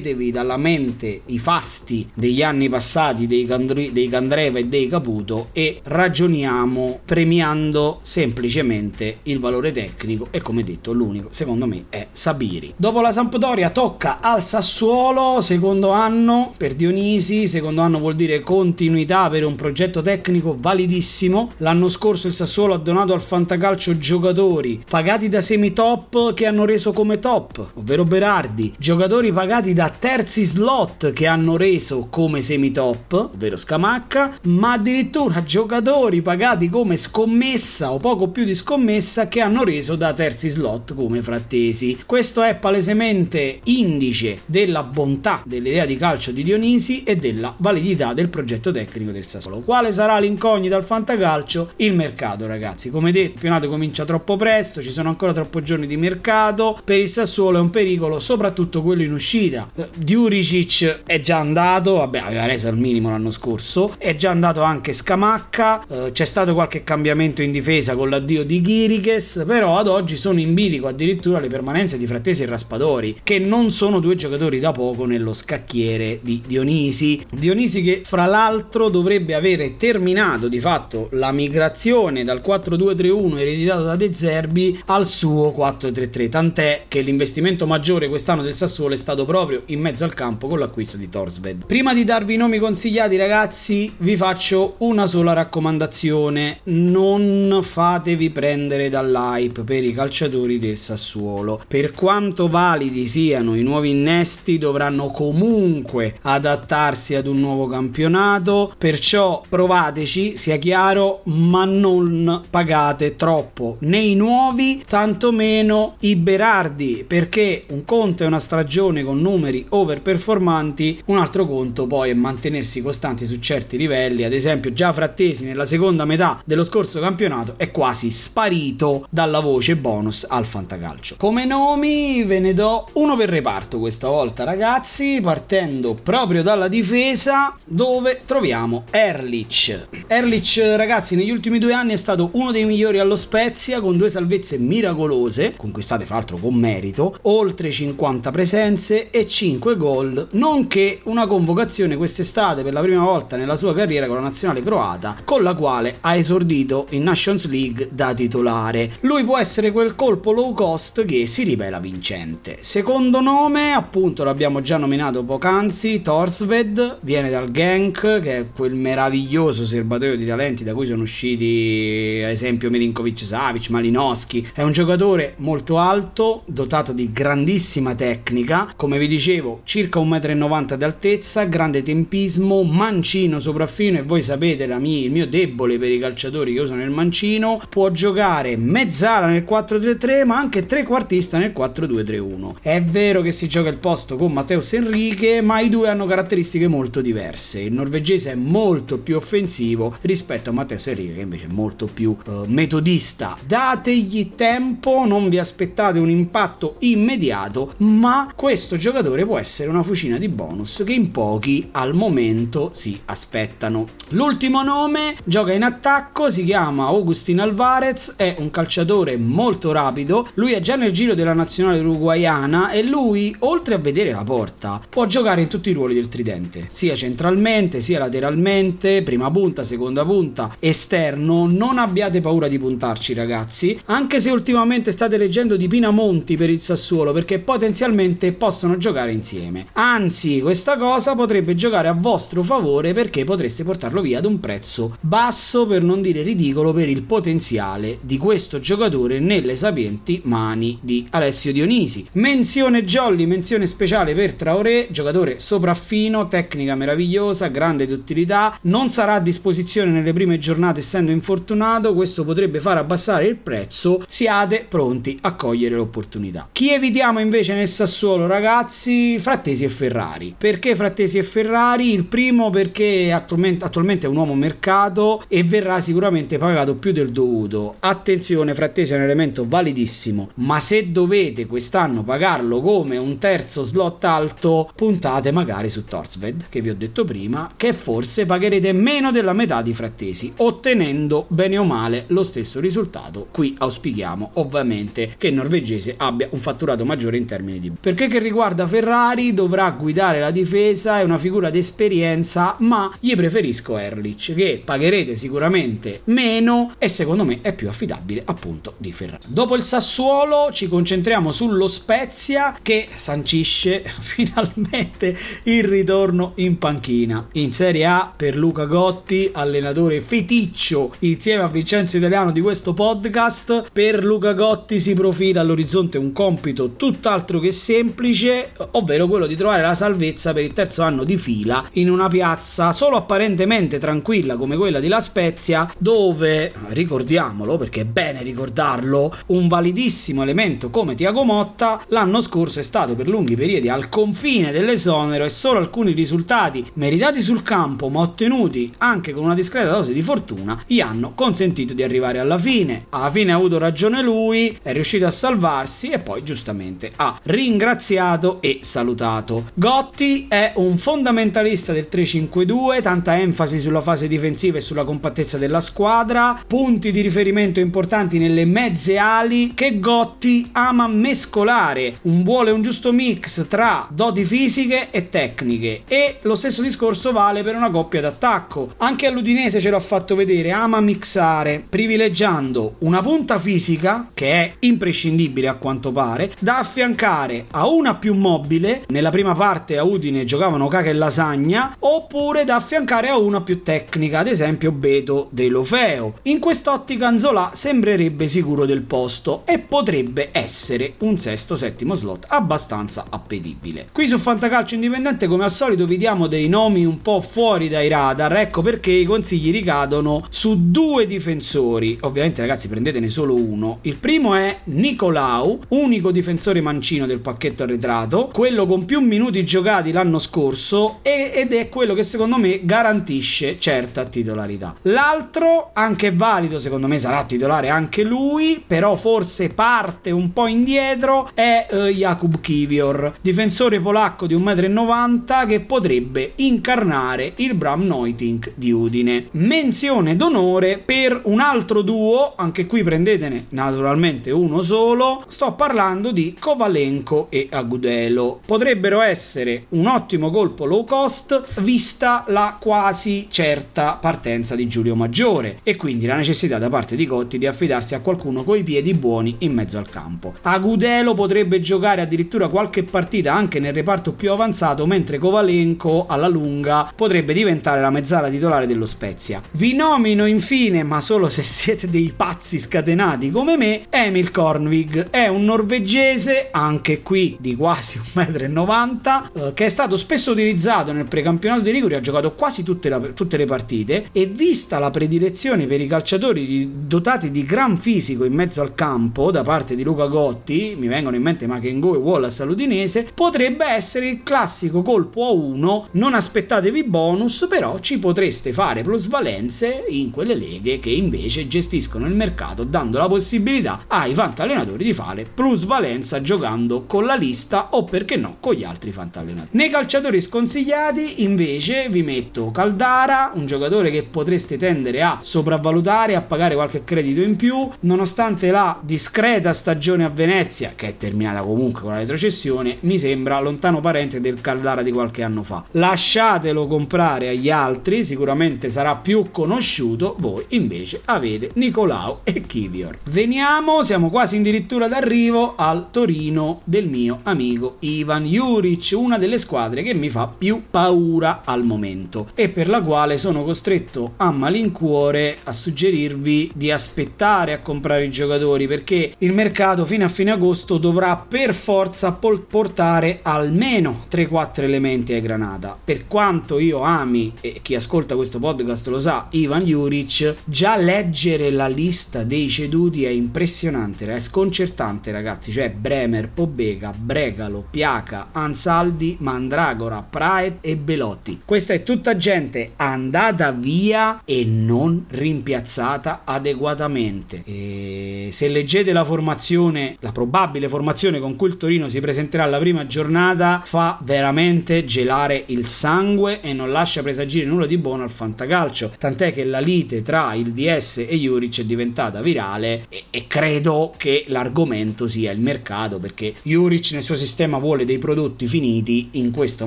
toglietevi dalla mente i fasti degli anni passati dei, Candri- dei Candreva e dei Caputo e ragioniamo premiando semplicemente il valore tecnico e come detto l'unico secondo me è Sabiri. Dopo la Sampdoria tocca al Sassuolo, secondo anno per Dionisi, secondo anno vuol dire continuità per un progetto tecnico validissimo. L'anno scorso il Sassuolo ha donato al fantacalcio giocatori pagati da semi top che hanno reso come top, ovvero Berardi, giocatori pagati da terzi slot che hanno reso come semi top, ovvero Scamacca, ma addirittura giocatori pagati come scommessa o poco più di scommessa che hanno reso da terzi slot come Frattesi. Questo è palesemente indice della bontà dell'idea di calcio di Dionisi e della validità del progetto tecnico del Sassuolo. Quale sarà l'incognita al fantacalcio? Il mercato, ragazzi. Come detto, il campionato comincia troppo presto, ci sono ancora troppi giorni di mercato. Per il Sassuolo è un pericolo, soprattutto quello in uscita. Diuricic è già andato, vabbè, aveva reso al minimo l'anno scorso. È già andato anche Scamacca. Eh, c'è stato qualche cambiamento in difesa con l'addio di Ghirikes, però ad oggi sono in bilico addirittura le permanenze di Frattesi e Raspadori, che non sono due giocatori da poco nello scacchiere di Dionisi. Dionisi che fra l'altro dovrebbe avere terminato di fatto la migrazione dal 4-2-3-1 ereditato da De Zerbi al suo 4-3-3, tant'è che l'investimento maggiore quest'anno del Sassuolo è stato proprio in mezzo al campo con l'acquisto di Torsved. Prima di darvi i nomi consigliati ragazzi vi faccio una sola raccomandazione, non fatevi prendere dall'hype per i calciatori del Sassuolo. Per quanto validi siano i nuovi innesti, dovranno comunque adattarsi ad un nuovo campionato. Perciò provateci, sia chiaro, ma non pagate troppo né i nuovi, tantomeno i Berardi, perché un conto è una stagione con numeri overperformanti, un altro conto poi è mantenersi costanti su certi livelli. Ad esempio, già Frattesi nella seconda metà dello scorso campionato è quasi sparito dalla voce bonus al fantacalcio. Come nomi ve ne do uno per reparto questa volta, ragazzi, partendo proprio dalla difesa dove troviamo Erlich. Erlich, ragazzi, negli ultimi due anni è stato uno dei migliori allo Spezia con due salvezze miracolose, conquistate fra l'altro con merito, oltre 50 presenze e 5 gol, nonché una convocazione quest'estate per la prima volta nella sua carriera con la nazionale croata, con la quale ha esordito in Nations League da titolare. Lui può essere quel colpo low cost che si rivela vincente. Secondo nome, appunto, l'abbiamo già nominato poc'anzi, Torsved, viene dal Genk, che è quel meraviglioso serbatoio di talenti da cui sono usciti, ad esempio, Milinkovic Savic, Malinowski. È un giocatore molto alto, dotato di grandissima tecnica, come vi dicevo, circa 1,90 m di altezza, grande tempismo, mancino sopraffino e voi sapete mia, il mio debole per i calciatori che usano il mancino, può giocare mezzala nel 4-3-3 ma anche trequartista nel 4-2-3-1. È vero che si gioca il posto con Matteus Enrique, ma i due hanno caratteristiche molto diverse. Il norvegese è molto più offensivo rispetto a Matteus Enrique che invece è molto più uh, metodista. Dategli tempo, non vi aspettate un impatto immediato, ma questo giocatore può essere una fucina di bonus che in pochi al momento si aspettano. L'ultimo nome gioca in attacco, si chiama Augustin Alvarez, è un calciatore molto rapido, lui è già nel giro della nazionale uruguayana e lui, oltre a vedere la porta, può giocare in tutti i ruoli del tridente, sia centralmente, sia lateralmente, prima punta, seconda punta, esterno, non abbiate paura di puntarci ragazzi, anche se ultimamente state leggendo di Pinamonti per il Sassuolo perché potenzialmente possono giocare insieme. Anzi, questa cosa potrebbe giocare a vostro favore perché potreste portarlo via ad un prezzo basso per non dire ridicolo per il potenziale di questo giocatore nelle sapienti mani di Alessio Dionisi. Menzione Jolly, menzione speciale per Traoré, giocatore sopraffino, tecnica meravigliosa, grande di utilità, non sarà a disposizione nelle prime giornate essendo infortunato, questo potrebbe far abbassare il prezzo, siate pronti a cogliere l'opportunità. Chi evitiamo invece nel Sassuolo ragazzi? Frattesi e Ferrari. Perché Frattesi e Ferrari? Il primo perché attualmente, attualmente è un uomo mercato e verrà sicuramente pagato più del dovuto. Attenzione, Frattesi è un elemento validissimo, ma se dovete quest'anno pagarlo come un terzo slot alto, puntate magari su Torsved, che vi ho detto prima, che forse pagherete meno della metà di Frattesi, ottenendo bene o male lo stesso risultato. Qui auspichiamo ovviamente che il norvegese abbia un fatturato maggiore in termini di... Perché che riguarda Ferrari dovrà guidare la difesa, è una figura d'esperienza, ma gli preferisco Erlich, che pagherete sicuramente meno e secondo me è più affidabile appunto di Ferrari. Dopo il Sassuolo ci concentriamo sullo Spezia che sancisce finalmente il ritorno in panchina. In Serie A per Luca Gotti, allenatore feticcio insieme a Vincenzo Italiano di questo podcast, per Luca Gotti si profila all'orizzonte un compito tutt'altro che semplice, ovvero quello di trovare la salvezza per il terzo anno di fila in una piazza solo apparentemente tranquilla come quella di La Spezia, dove, ricordiamolo perché è bene ricordarlo, un validissimo elemento come Tiago Motta l'anno scorso è stato per lunghi periodi al confine dell'esonero e solo alcuni risultati meritati sul campo ma ottenuti anche con una discreta dose di fortuna gli hanno consentito di arrivare alla fine. Alla fine ha avuto ragione lui, è riuscito a salvarsi e poi giustamente ha ringraziato e salutato. Gotti è un fondamentalista del 3-5-2, tanta enfasi sulla fase difensiva e sulla compattezza della squadra, punti di riferimento importanti nelle mezze ali che Gotti ama mescolare, un vuole un giusto mix tra doti fisiche e tecniche e lo stesso discorso vale per una coppia d'attacco. Anche all'Udinese ce l'ho fatto vedere, ama mixare privilegiando una punta fisica che è imprescindibile a quanto pare da affiancare a una più mobile, nella prima parte a Udine giocavano caca e lasagna, oppure da affiancare a una più tecnica, ad esempio Beto dell'Ofeo. In quest'ottica Anzola sembrerebbe sicuro del posto e potrebbe essere un sesto settimo slot abbastanza appetibile. Qui su Fantacalcio Indipendente come al solito vi diamo dei nomi un po' fuori dai radar, ecco perché i consigli ricadono su due difensori. Ovviamente ragazzi prendetene solo uno. Il primo è Nicolau, unico difensore mancino del pacchetto arretrato, quello con più minuti giocati l'anno scorso ed è quello che secondo me garantisce certa titolarità. L'altro, anche valido, secondo me sarà titolare anche lui, però forse parte un po' indietro, è uh, Jakub Kivior, difensore polacco di 1,90 m che potrebbe incarnare il Bram Neutink di Udine. Menzione d'onore per un altro duo, anche qui prendetene naturalmente uno solo, sto parlando di Kovalenko e Agudelo. Potrebbero essere un ottimo colpo low cost vista la quasi certa partenza di Giulio Maggiore e quindi la necessità da parte di Cotti di affidarsi a qualcuno coi piedi buoni in mezzo al campo. Agudelo potrebbe giocare addirittura qualche partita anche nel reparto più avanzato, mentre Kovalenko alla lunga potrebbe diventare la mezzala titolare dello Spezia. Vi nomino infine, ma solo se siete dei pazzi scatenati come me, Emil Kornvig. È un norvegese, anche qui di quasi 1,90 m, eh, che è stato spesso utilizzato nel precampionato di Liguri, ha giocato quasi tutte, la, tutte le partite e vista la predilezione per i calciatori dotati di gran fisico in mezzo al campo da parte di Luca Gotti, mi vengono in mente Machengo e Wallace all'Udinese, potrebbe essere il classico colpo a uno, non aspettatevi bonus, però ci potreste fare plusvalenze in quelle leghe che invece gestiscono il mercato dando la possibilità ai fantallenatori di fare plusvalenza giocando con la lista o perché no con gli altri fantallenatori. Nei calciatori sconsigliati invece vi metto Caldara, un giocatore che potreste tendere a sopravvalutare, a pagare qualche credito in più, nonostante la discreta stagione a Venezia, che è terminata comunque con la retrocessione, mi sembra lontano parente del Caldara di qualche anno fa. Lasciatelo comprare agli altri, sicuramente sarà più conosciuto, voi invece avete Nicolao e Kivior. Veniamo, siamo quasi addirittura d'arrivo al Torino del mio amico Ivan Juric, una delle squadre che mi fa più paura al momento e per la quale sono costretto a malincuore a suggerirvi di aspettare a comprare i giocatori perché il mercato fino a fine agosto dovrà per forza portare almeno 3-4 elementi ai Granata. Per quanto io ami e chi ascolta questo podcast lo sa, Ivan Juric, già leggere la lista dei ceduti è impressionante, è sconcertante ragazzi, cioè Bremer, Pobega, Bregalo, Piaca, Ansaldi, Mandragora, Praet e Belotti. Questa è tutta gente andata via e non rimpiazzata adeguatamente. E se leggete la formazione, la probabile formazione con cui il Torino si presenterà alla prima giornata, fa veramente gelare il sangue e non lascia presagire nulla di buono al fantacalcio. Tant'è che la lite tra il DS e Juric è diventata virale e, e credo che l'argomento sia il mercato perché Juric nel suo sistema vuole dei prodotti finiti. In questo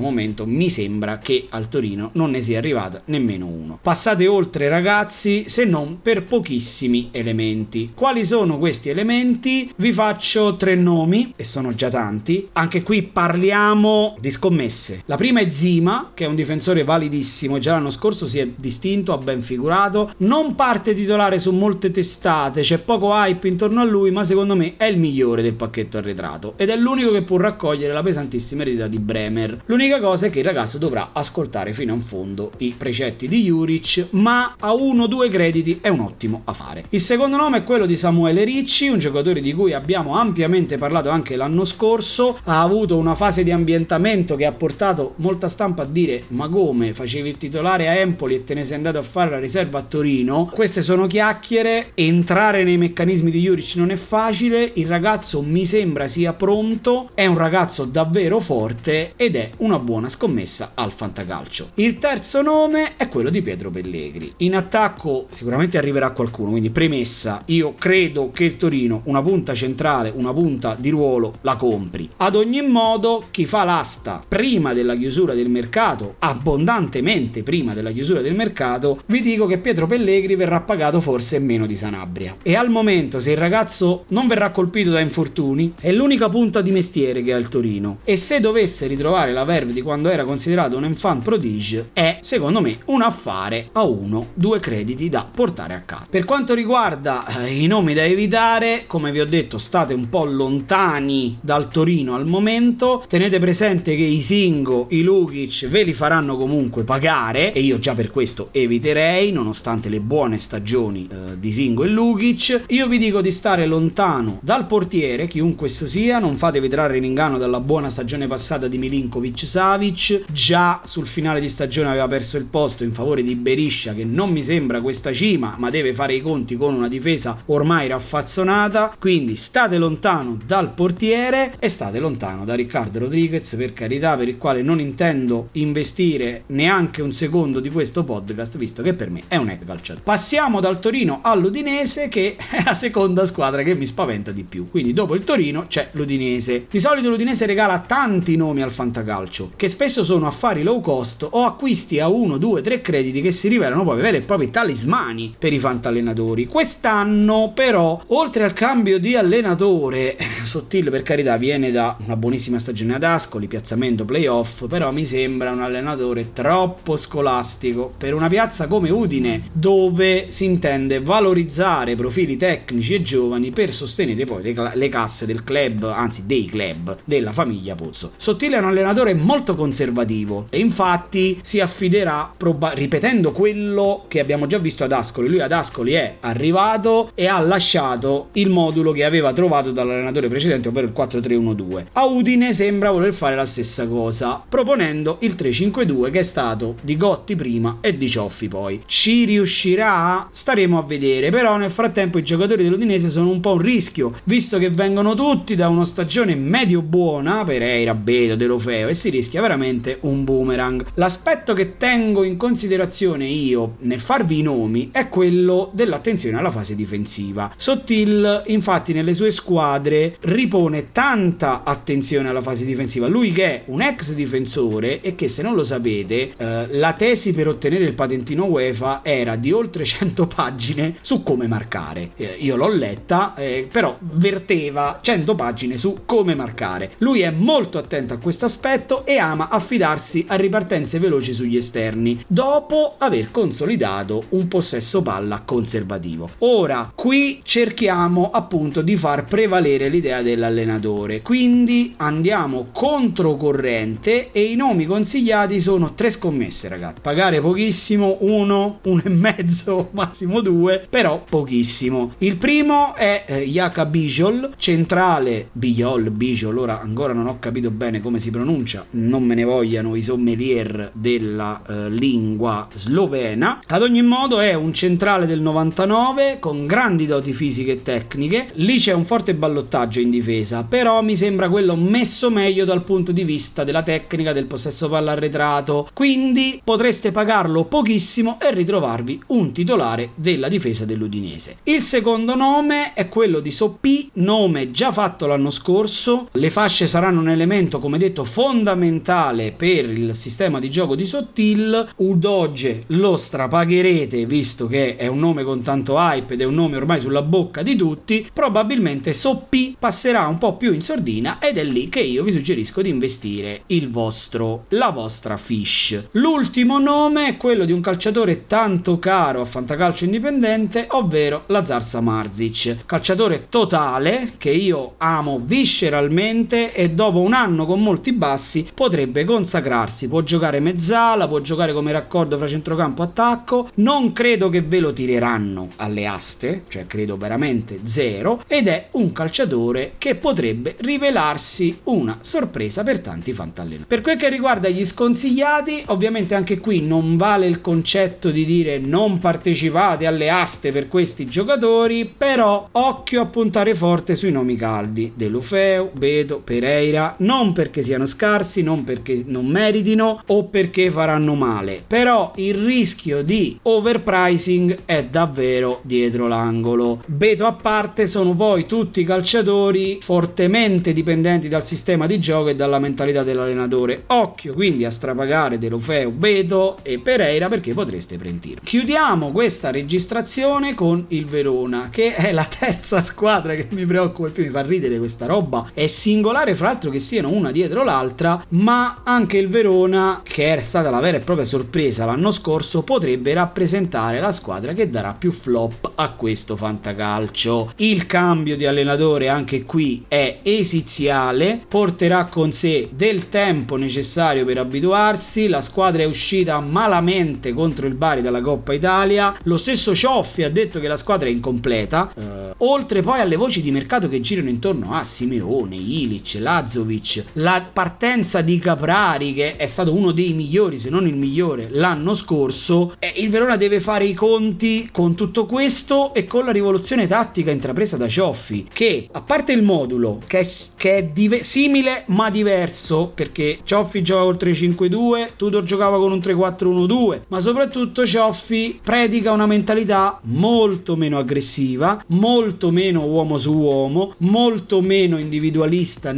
momento mi sembra che al Torino non ne sia arrivata nemmeno uno. Passate oltre ragazzi se non per pochissimi elementi. Quali sono questi elementi? Vi faccio tre nomi e sono già tanti. Anche qui parliamo di scommesse. La prima è Zima, che è un difensore validissimo, già l'anno scorso si è distinto, ha ben figurato. Non parte titolare su molte testate, c'è poco hype intorno a lui, ma secondo me è il migliore del pacchetto arretrato ed è l'unico che può raccogliere la pesantissima eredità di Bremer. L'unica cosa è che il ragazzo dovrà ascoltare fino in fondo i precetti di Juric, ma a uno o due crediti è un ottimo affare. Il secondo nome è quello di Samuele Ricci, un giocatore di cui abbiamo ampiamente parlato anche l'anno scorso, ha avuto una fase di ambientamento che ha portato molta stampa a dire ma come facevi il titolare a Empoli e te ne sei andato a fare la riserva a Torino? Queste sono chiacchiere, entrare nei meccanismi di Juric non è facile, il ragazzo mi sembra sia pronto, è un ragazzo davvero forte ed è una buona scommessa al fantacalcio. Il terzo nome è quello di Pietro Pellegri. In attacco sicuramente arriverà qualcuno, quindi premessa, io credo che il Torino una punta centrale, una punta di ruolo la compri. Ad ogni modo, chi fa l'asta prima della chiusura del mercato, abbondantemente prima della chiusura del mercato, vi dico che Pietro Pellegri verrà pagato forse meno di Sanabria. E al momento, se il ragazzo non verrà colpito da infortuni, è l'unica punta di mestiere che ha il Torino. E se dovesse ritrovare la verve di quando era considerato un enfant prodige, è secondo me un affare a uno, due crediti da portare a casa. Per quanto riguarda eh, i nomi da evitare, come vi ho detto, state un po' lontani dal Torino al momento. Tenete presente che i Singo, i Lukic ve li faranno comunque pagare e io già per questo eviterei, nonostante le buone stagioni eh, di Singo e Lukic. Io vi dico di stare lontano dal portiere, chiunque esso sia, non fatevi trarre in inganno dalla buona stagione passata di Milinkovic Savic. Già sul finale di stagione aveva perso il posto in favore di Beriscia, che non mi sembra questa cima, ma deve fare i conti con una difesa ormai raffazzonata. Quindi state lontano dal portiere e state lontano da Riccardo Rodriguez, per carità, per il quale non intendo investire neanche un secondo di questo podcast, visto che per me è un ex calciatore. Passiamo dal Torino all'Udinese, che è la seconda squadra che mi spaventa di più. Quindi dopo il Torino c'è l'Udinese. Di solito l'Udinese regala tanti nomi al fantacalcio, che spesso sono affari low cost o acquisti a 1, 2, 3 crediti che si rivelano poi veri e propri talismani per i fantallenatori. Quest'anno però, oltre al cambio di allenatore, sottile per carità, viene da una buonissima stagione ad Ascoli, piazzamento playoff, però mi sembra un allenatore troppo scolastico per una piazza come Udine, dove si intende valorizzare profili tecnici e giovani per sostenere poi le, le casse del club, anzi dei club, della famiglia Pozzo. Sottile è un allenatore molto conservativo e infatti si affiderà, proba- ripetendo quello che abbiamo già visto ad Ascoli. Lui ad Ascoli è arrivato e ha lasciato il modulo che aveva trovato dall'allenatore precedente, ovvero il 4-3-1-2. A Udine sembra voler fare la stessa cosa, proponendo il 3-5-2 che è stato di Gotti prima e di Cioffi poi. Ci riuscirà? Staremo a vedere, però nel frattempo i giocatori dell'Udinese sono un po' un rischio, visto che vengono tutti da una stagione medio buona, Pereira, Beto, Delofeo, e si rischia veramente un boomerang. L'aspetto che tengo in considerazione io nel farvi i nomi è quello dell'attenzione alla fase difensiva. Sottil, infatti, nelle sue squadre ripone tanta attenzione alla fase difensiva. Lui che è un ex difensore e che se non lo sapete, eh, la tesi per ottenere il patentino UEFA era di oltre 100 pagine su come marcare. Eh, io l'ho letta, eh, però verteva 100 pagine su come marcare. Lui è molto attento a questo aspetto e ama affidarsi a ripartenze veloci sugli esterni, dopo aver consolidato un possesso palla conservativo. Ora, qui cerchiamo appunto di far prevalere l'idea dell'allenatore, quindi andiamo controcorrente e i nomi consigliati sono tre scommesse ragazzi, pagare pochissimo, uno, uno e mezzo, massimo due, però pochissimo. Il primo è eh, Yaka Bijol, centrale Bijol, Bijol, ora ancora non ho capito bene come si pronuncia, non me ne vogliano i sommelier della eh, lingua slovena. Ad ogni modo è un centrale del 99 con grandi doti fisiche e tecniche. Lì c'è un forte ballottaggio in difesa, però mi sembra quello messo meglio dal punto di vista della tecnica del possesso palla arretrato. Quindi potreste pagarlo pochissimo e ritrovarvi un titolare della difesa dell'Udinese. Il secondo nome è quello di Soppi, nome già fatto l'anno scorso. Le fasce saranno un elemento, come detto, fondamentale per il sistema di gioco di Sottil. Udoge lo strapagherete visto che è un nome con tanto hype ed è un nome ormai sulla bocca di tutti. Probabilmente Soppi passerà un po' più in sordina ed è lì che io vi suggerisco di investire il vostro, la vostra fish. L'ultimo nome è quello di un calciatore tanto caro a Fantacalcio Indipendente, ovvero Lazar Samarzic. Calciatore totale che io amo visceralmente dopo un anno con molti bassi potrebbe consacrarsi. Può giocare mezzala, può giocare come raccordo fra centrocampo e attacco. Non credo che ve lo tireranno alle aste, cioè credo veramente zero. Ed è un calciatore che potrebbe rivelarsi una sorpresa per tanti fantallenatori. Per quel che riguarda gli sconsigliati, ovviamente anche qui non vale il concetto di dire non partecipate alle aste per questi giocatori, però occhio a puntare forte sui nomi caldi. De Lufeu, Beto, Pereira, non perché siano scarsi, non perché non meritino o perché faranno male, però il rischio di overpricing è davvero dietro l'angolo. Beto a parte sono poi tutti calciatori fortemente dipendenti dal sistema di gioco e dalla mentalità dell'allenatore. Occhio quindi a strapagare De Lufeu, Beto e Pereira perché potreste prentirlo. Chiudiamo questa registrazione con il Verona, che è la terza squadra che mi preoccupa più, mi fa ridere questa roba. È singolare, fra l'altro, che siano una dietro l'altra, ma anche il Verona, che era stata la vera e propria sorpresa l'anno scorso, potrebbe rappresentare la squadra che darà più flop a questo fantacalcio. Il cambio di allenatore anche qui è esiziale, porterà con sé del tempo necessario per abituarsi. La squadra è uscita malamente contro il Bari dalla Coppa Italia. Lo stesso Cioffi ha detto che la squadra è incompleta. Uh, oltre poi alle voci di mercato che girano intorno a Simeone, Ilic, Lazovic, la partenza di Caprari che è stato uno dei migliori, se non il migliore, l'anno scorso. Eh, il Verona deve fare i conti con tutto questo e con la rivoluzione tattica intrapresa da Cioffi, che a parte il modulo, che è, che è dive- simile ma diverso, perché Cioffi gioca col 3-5-2, Tudor giocava con un 3-4-1-2, ma soprattutto Cioffi predica una mentalità molto meno aggressiva, molto meno uomo su uomo, molto meno individualista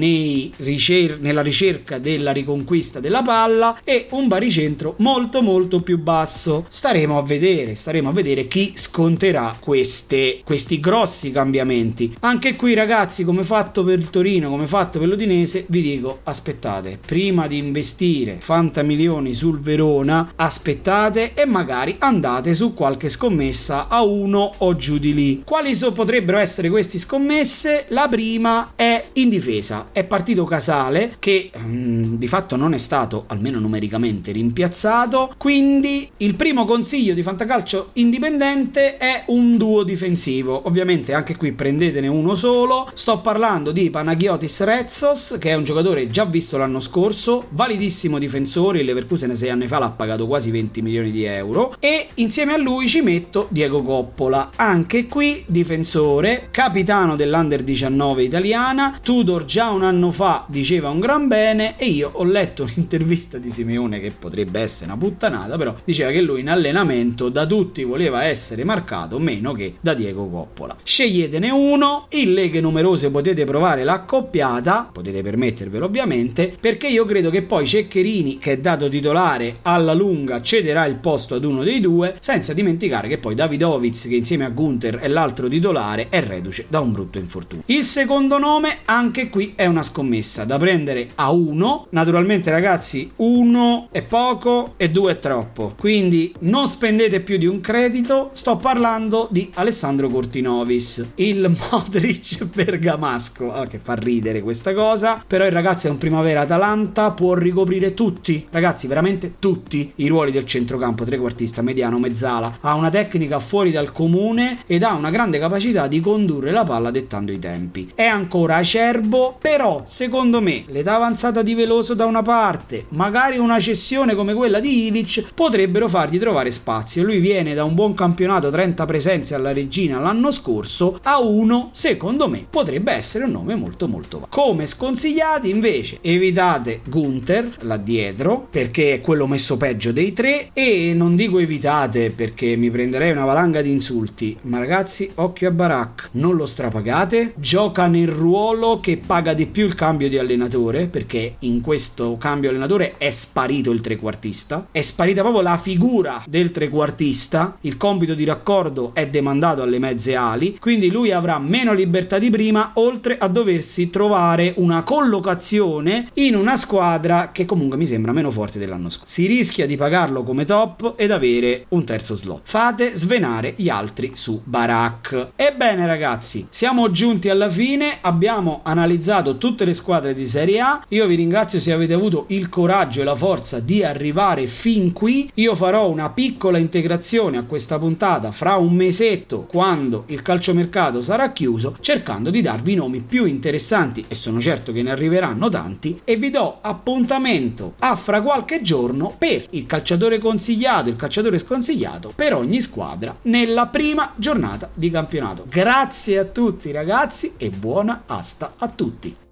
ricer- nella ricerca della riconquista della palla e un baricentro molto molto più basso. Staremo a vedere, staremo a vedere chi sconterà queste, questi grossi cambiamenti. Anche qui ragazzi, come fatto per il Torino, come fatto per l'Udinese, vi dico aspettate, prima di investire fantamilioni sul Verona, aspettate e magari andate su qualche scommessa a uno o giù di lì. Quali so potrebbero essere queste scommesse? La prima è in difesa. È partito Casale che mh, mm, di fatto non è stato almeno numericamente rimpiazzato, quindi il primo consiglio di fantacalcio indipendente è un duo difensivo. Ovviamente anche qui prendetene uno solo. Sto parlando di Panagiotis Rezzos, che è un giocatore già visto l'anno scorso, validissimo difensore, il Leverkusen sei anni fa l'ha pagato quasi 20 milioni di euro. E insieme a lui ci metto Diego Coppola, anche qui difensore, capitano dell'Under 19 italiana, Tudor già un anno fa diceva un gran bene e io ho letto un'intervista di Simeone che potrebbe essere una puttanata, però diceva che lui in allenamento da tutti voleva essere marcato meno che da Diego Coppola. Sceglietene uno, in leghe numerose potete provare l'accoppiata, potete permettervelo ovviamente, perché io credo che poi Ceccherini, che è dato titolare alla lunga, cederà il posto ad uno dei due, senza dimenticare che poi Davidovic, che insieme a Gunther è l'altro titolare, è reduce da un brutto infortunio. Il secondo nome, anche qui, è una scommessa da prendere a uno. Naturalmente, ragazzi, uno è poco e due è troppo. Quindi non spendete più di un credito. Sto parlando di Alessandro Cortinovis, il Modric bergamasco. Ah, che fa ridere questa cosa. Però il ragazzo è un primavera Atalanta, può ricoprire tutti, ragazzi, veramente tutti i ruoli del centrocampo, trequartista, mediano, mezzala. Ha una tecnica fuori dal comune ed ha una grande capacità di condurre la palla dettando i tempi. È ancora acerbo, però secondo me l'età avanzata di Veloso da una parte, magari una cessione come quella di Ilic potrebbero fargli trovare spazio. Lui viene da un buon campionato, 30 presenze alla regina l'anno scorso, a uno, secondo me, potrebbe essere un nome molto molto vago. Come sconsigliati invece evitate Gunther là dietro perché è quello messo peggio dei tre e non dico evitate perché mi prenderei una valanga di insulti, ma ragazzi occhio a Barak, non lo strapagate, gioca nel ruolo che paga di più il cambio di allenatore perché in questo cambio allenatore è sparito il trequartista, è sparita proprio la figura del trequartista, il compito di raccordo è demandato alle mezze ali, quindi lui avrà meno libertà di prima oltre a doversi trovare una collocazione in una squadra che comunque mi sembra meno forte dell'anno scorso. Si rischia di pagarlo come top ed avere un terzo slot. Fate svenare gli altri su Barak. Ebbene ragazzi, siamo giunti alla fine, abbiamo analizzato tutte le squadre di Serie A. Io vi ringrazio se avete avuto il coraggio e la forza di arrivare fin qui. Io farò una piccola integrazione a questa puntata fra un mesetto quando il calciomercato sarà chiuso, cercando di darvi nomi più interessanti e sono certo che ne arriveranno tanti e vi do appuntamento a fra qualche giorno per il calciatore consigliato, il calciatore sconsigliato per ogni squadra nella prima giornata di campionato. Grazie a tutti ragazzi e buona asta a tutti.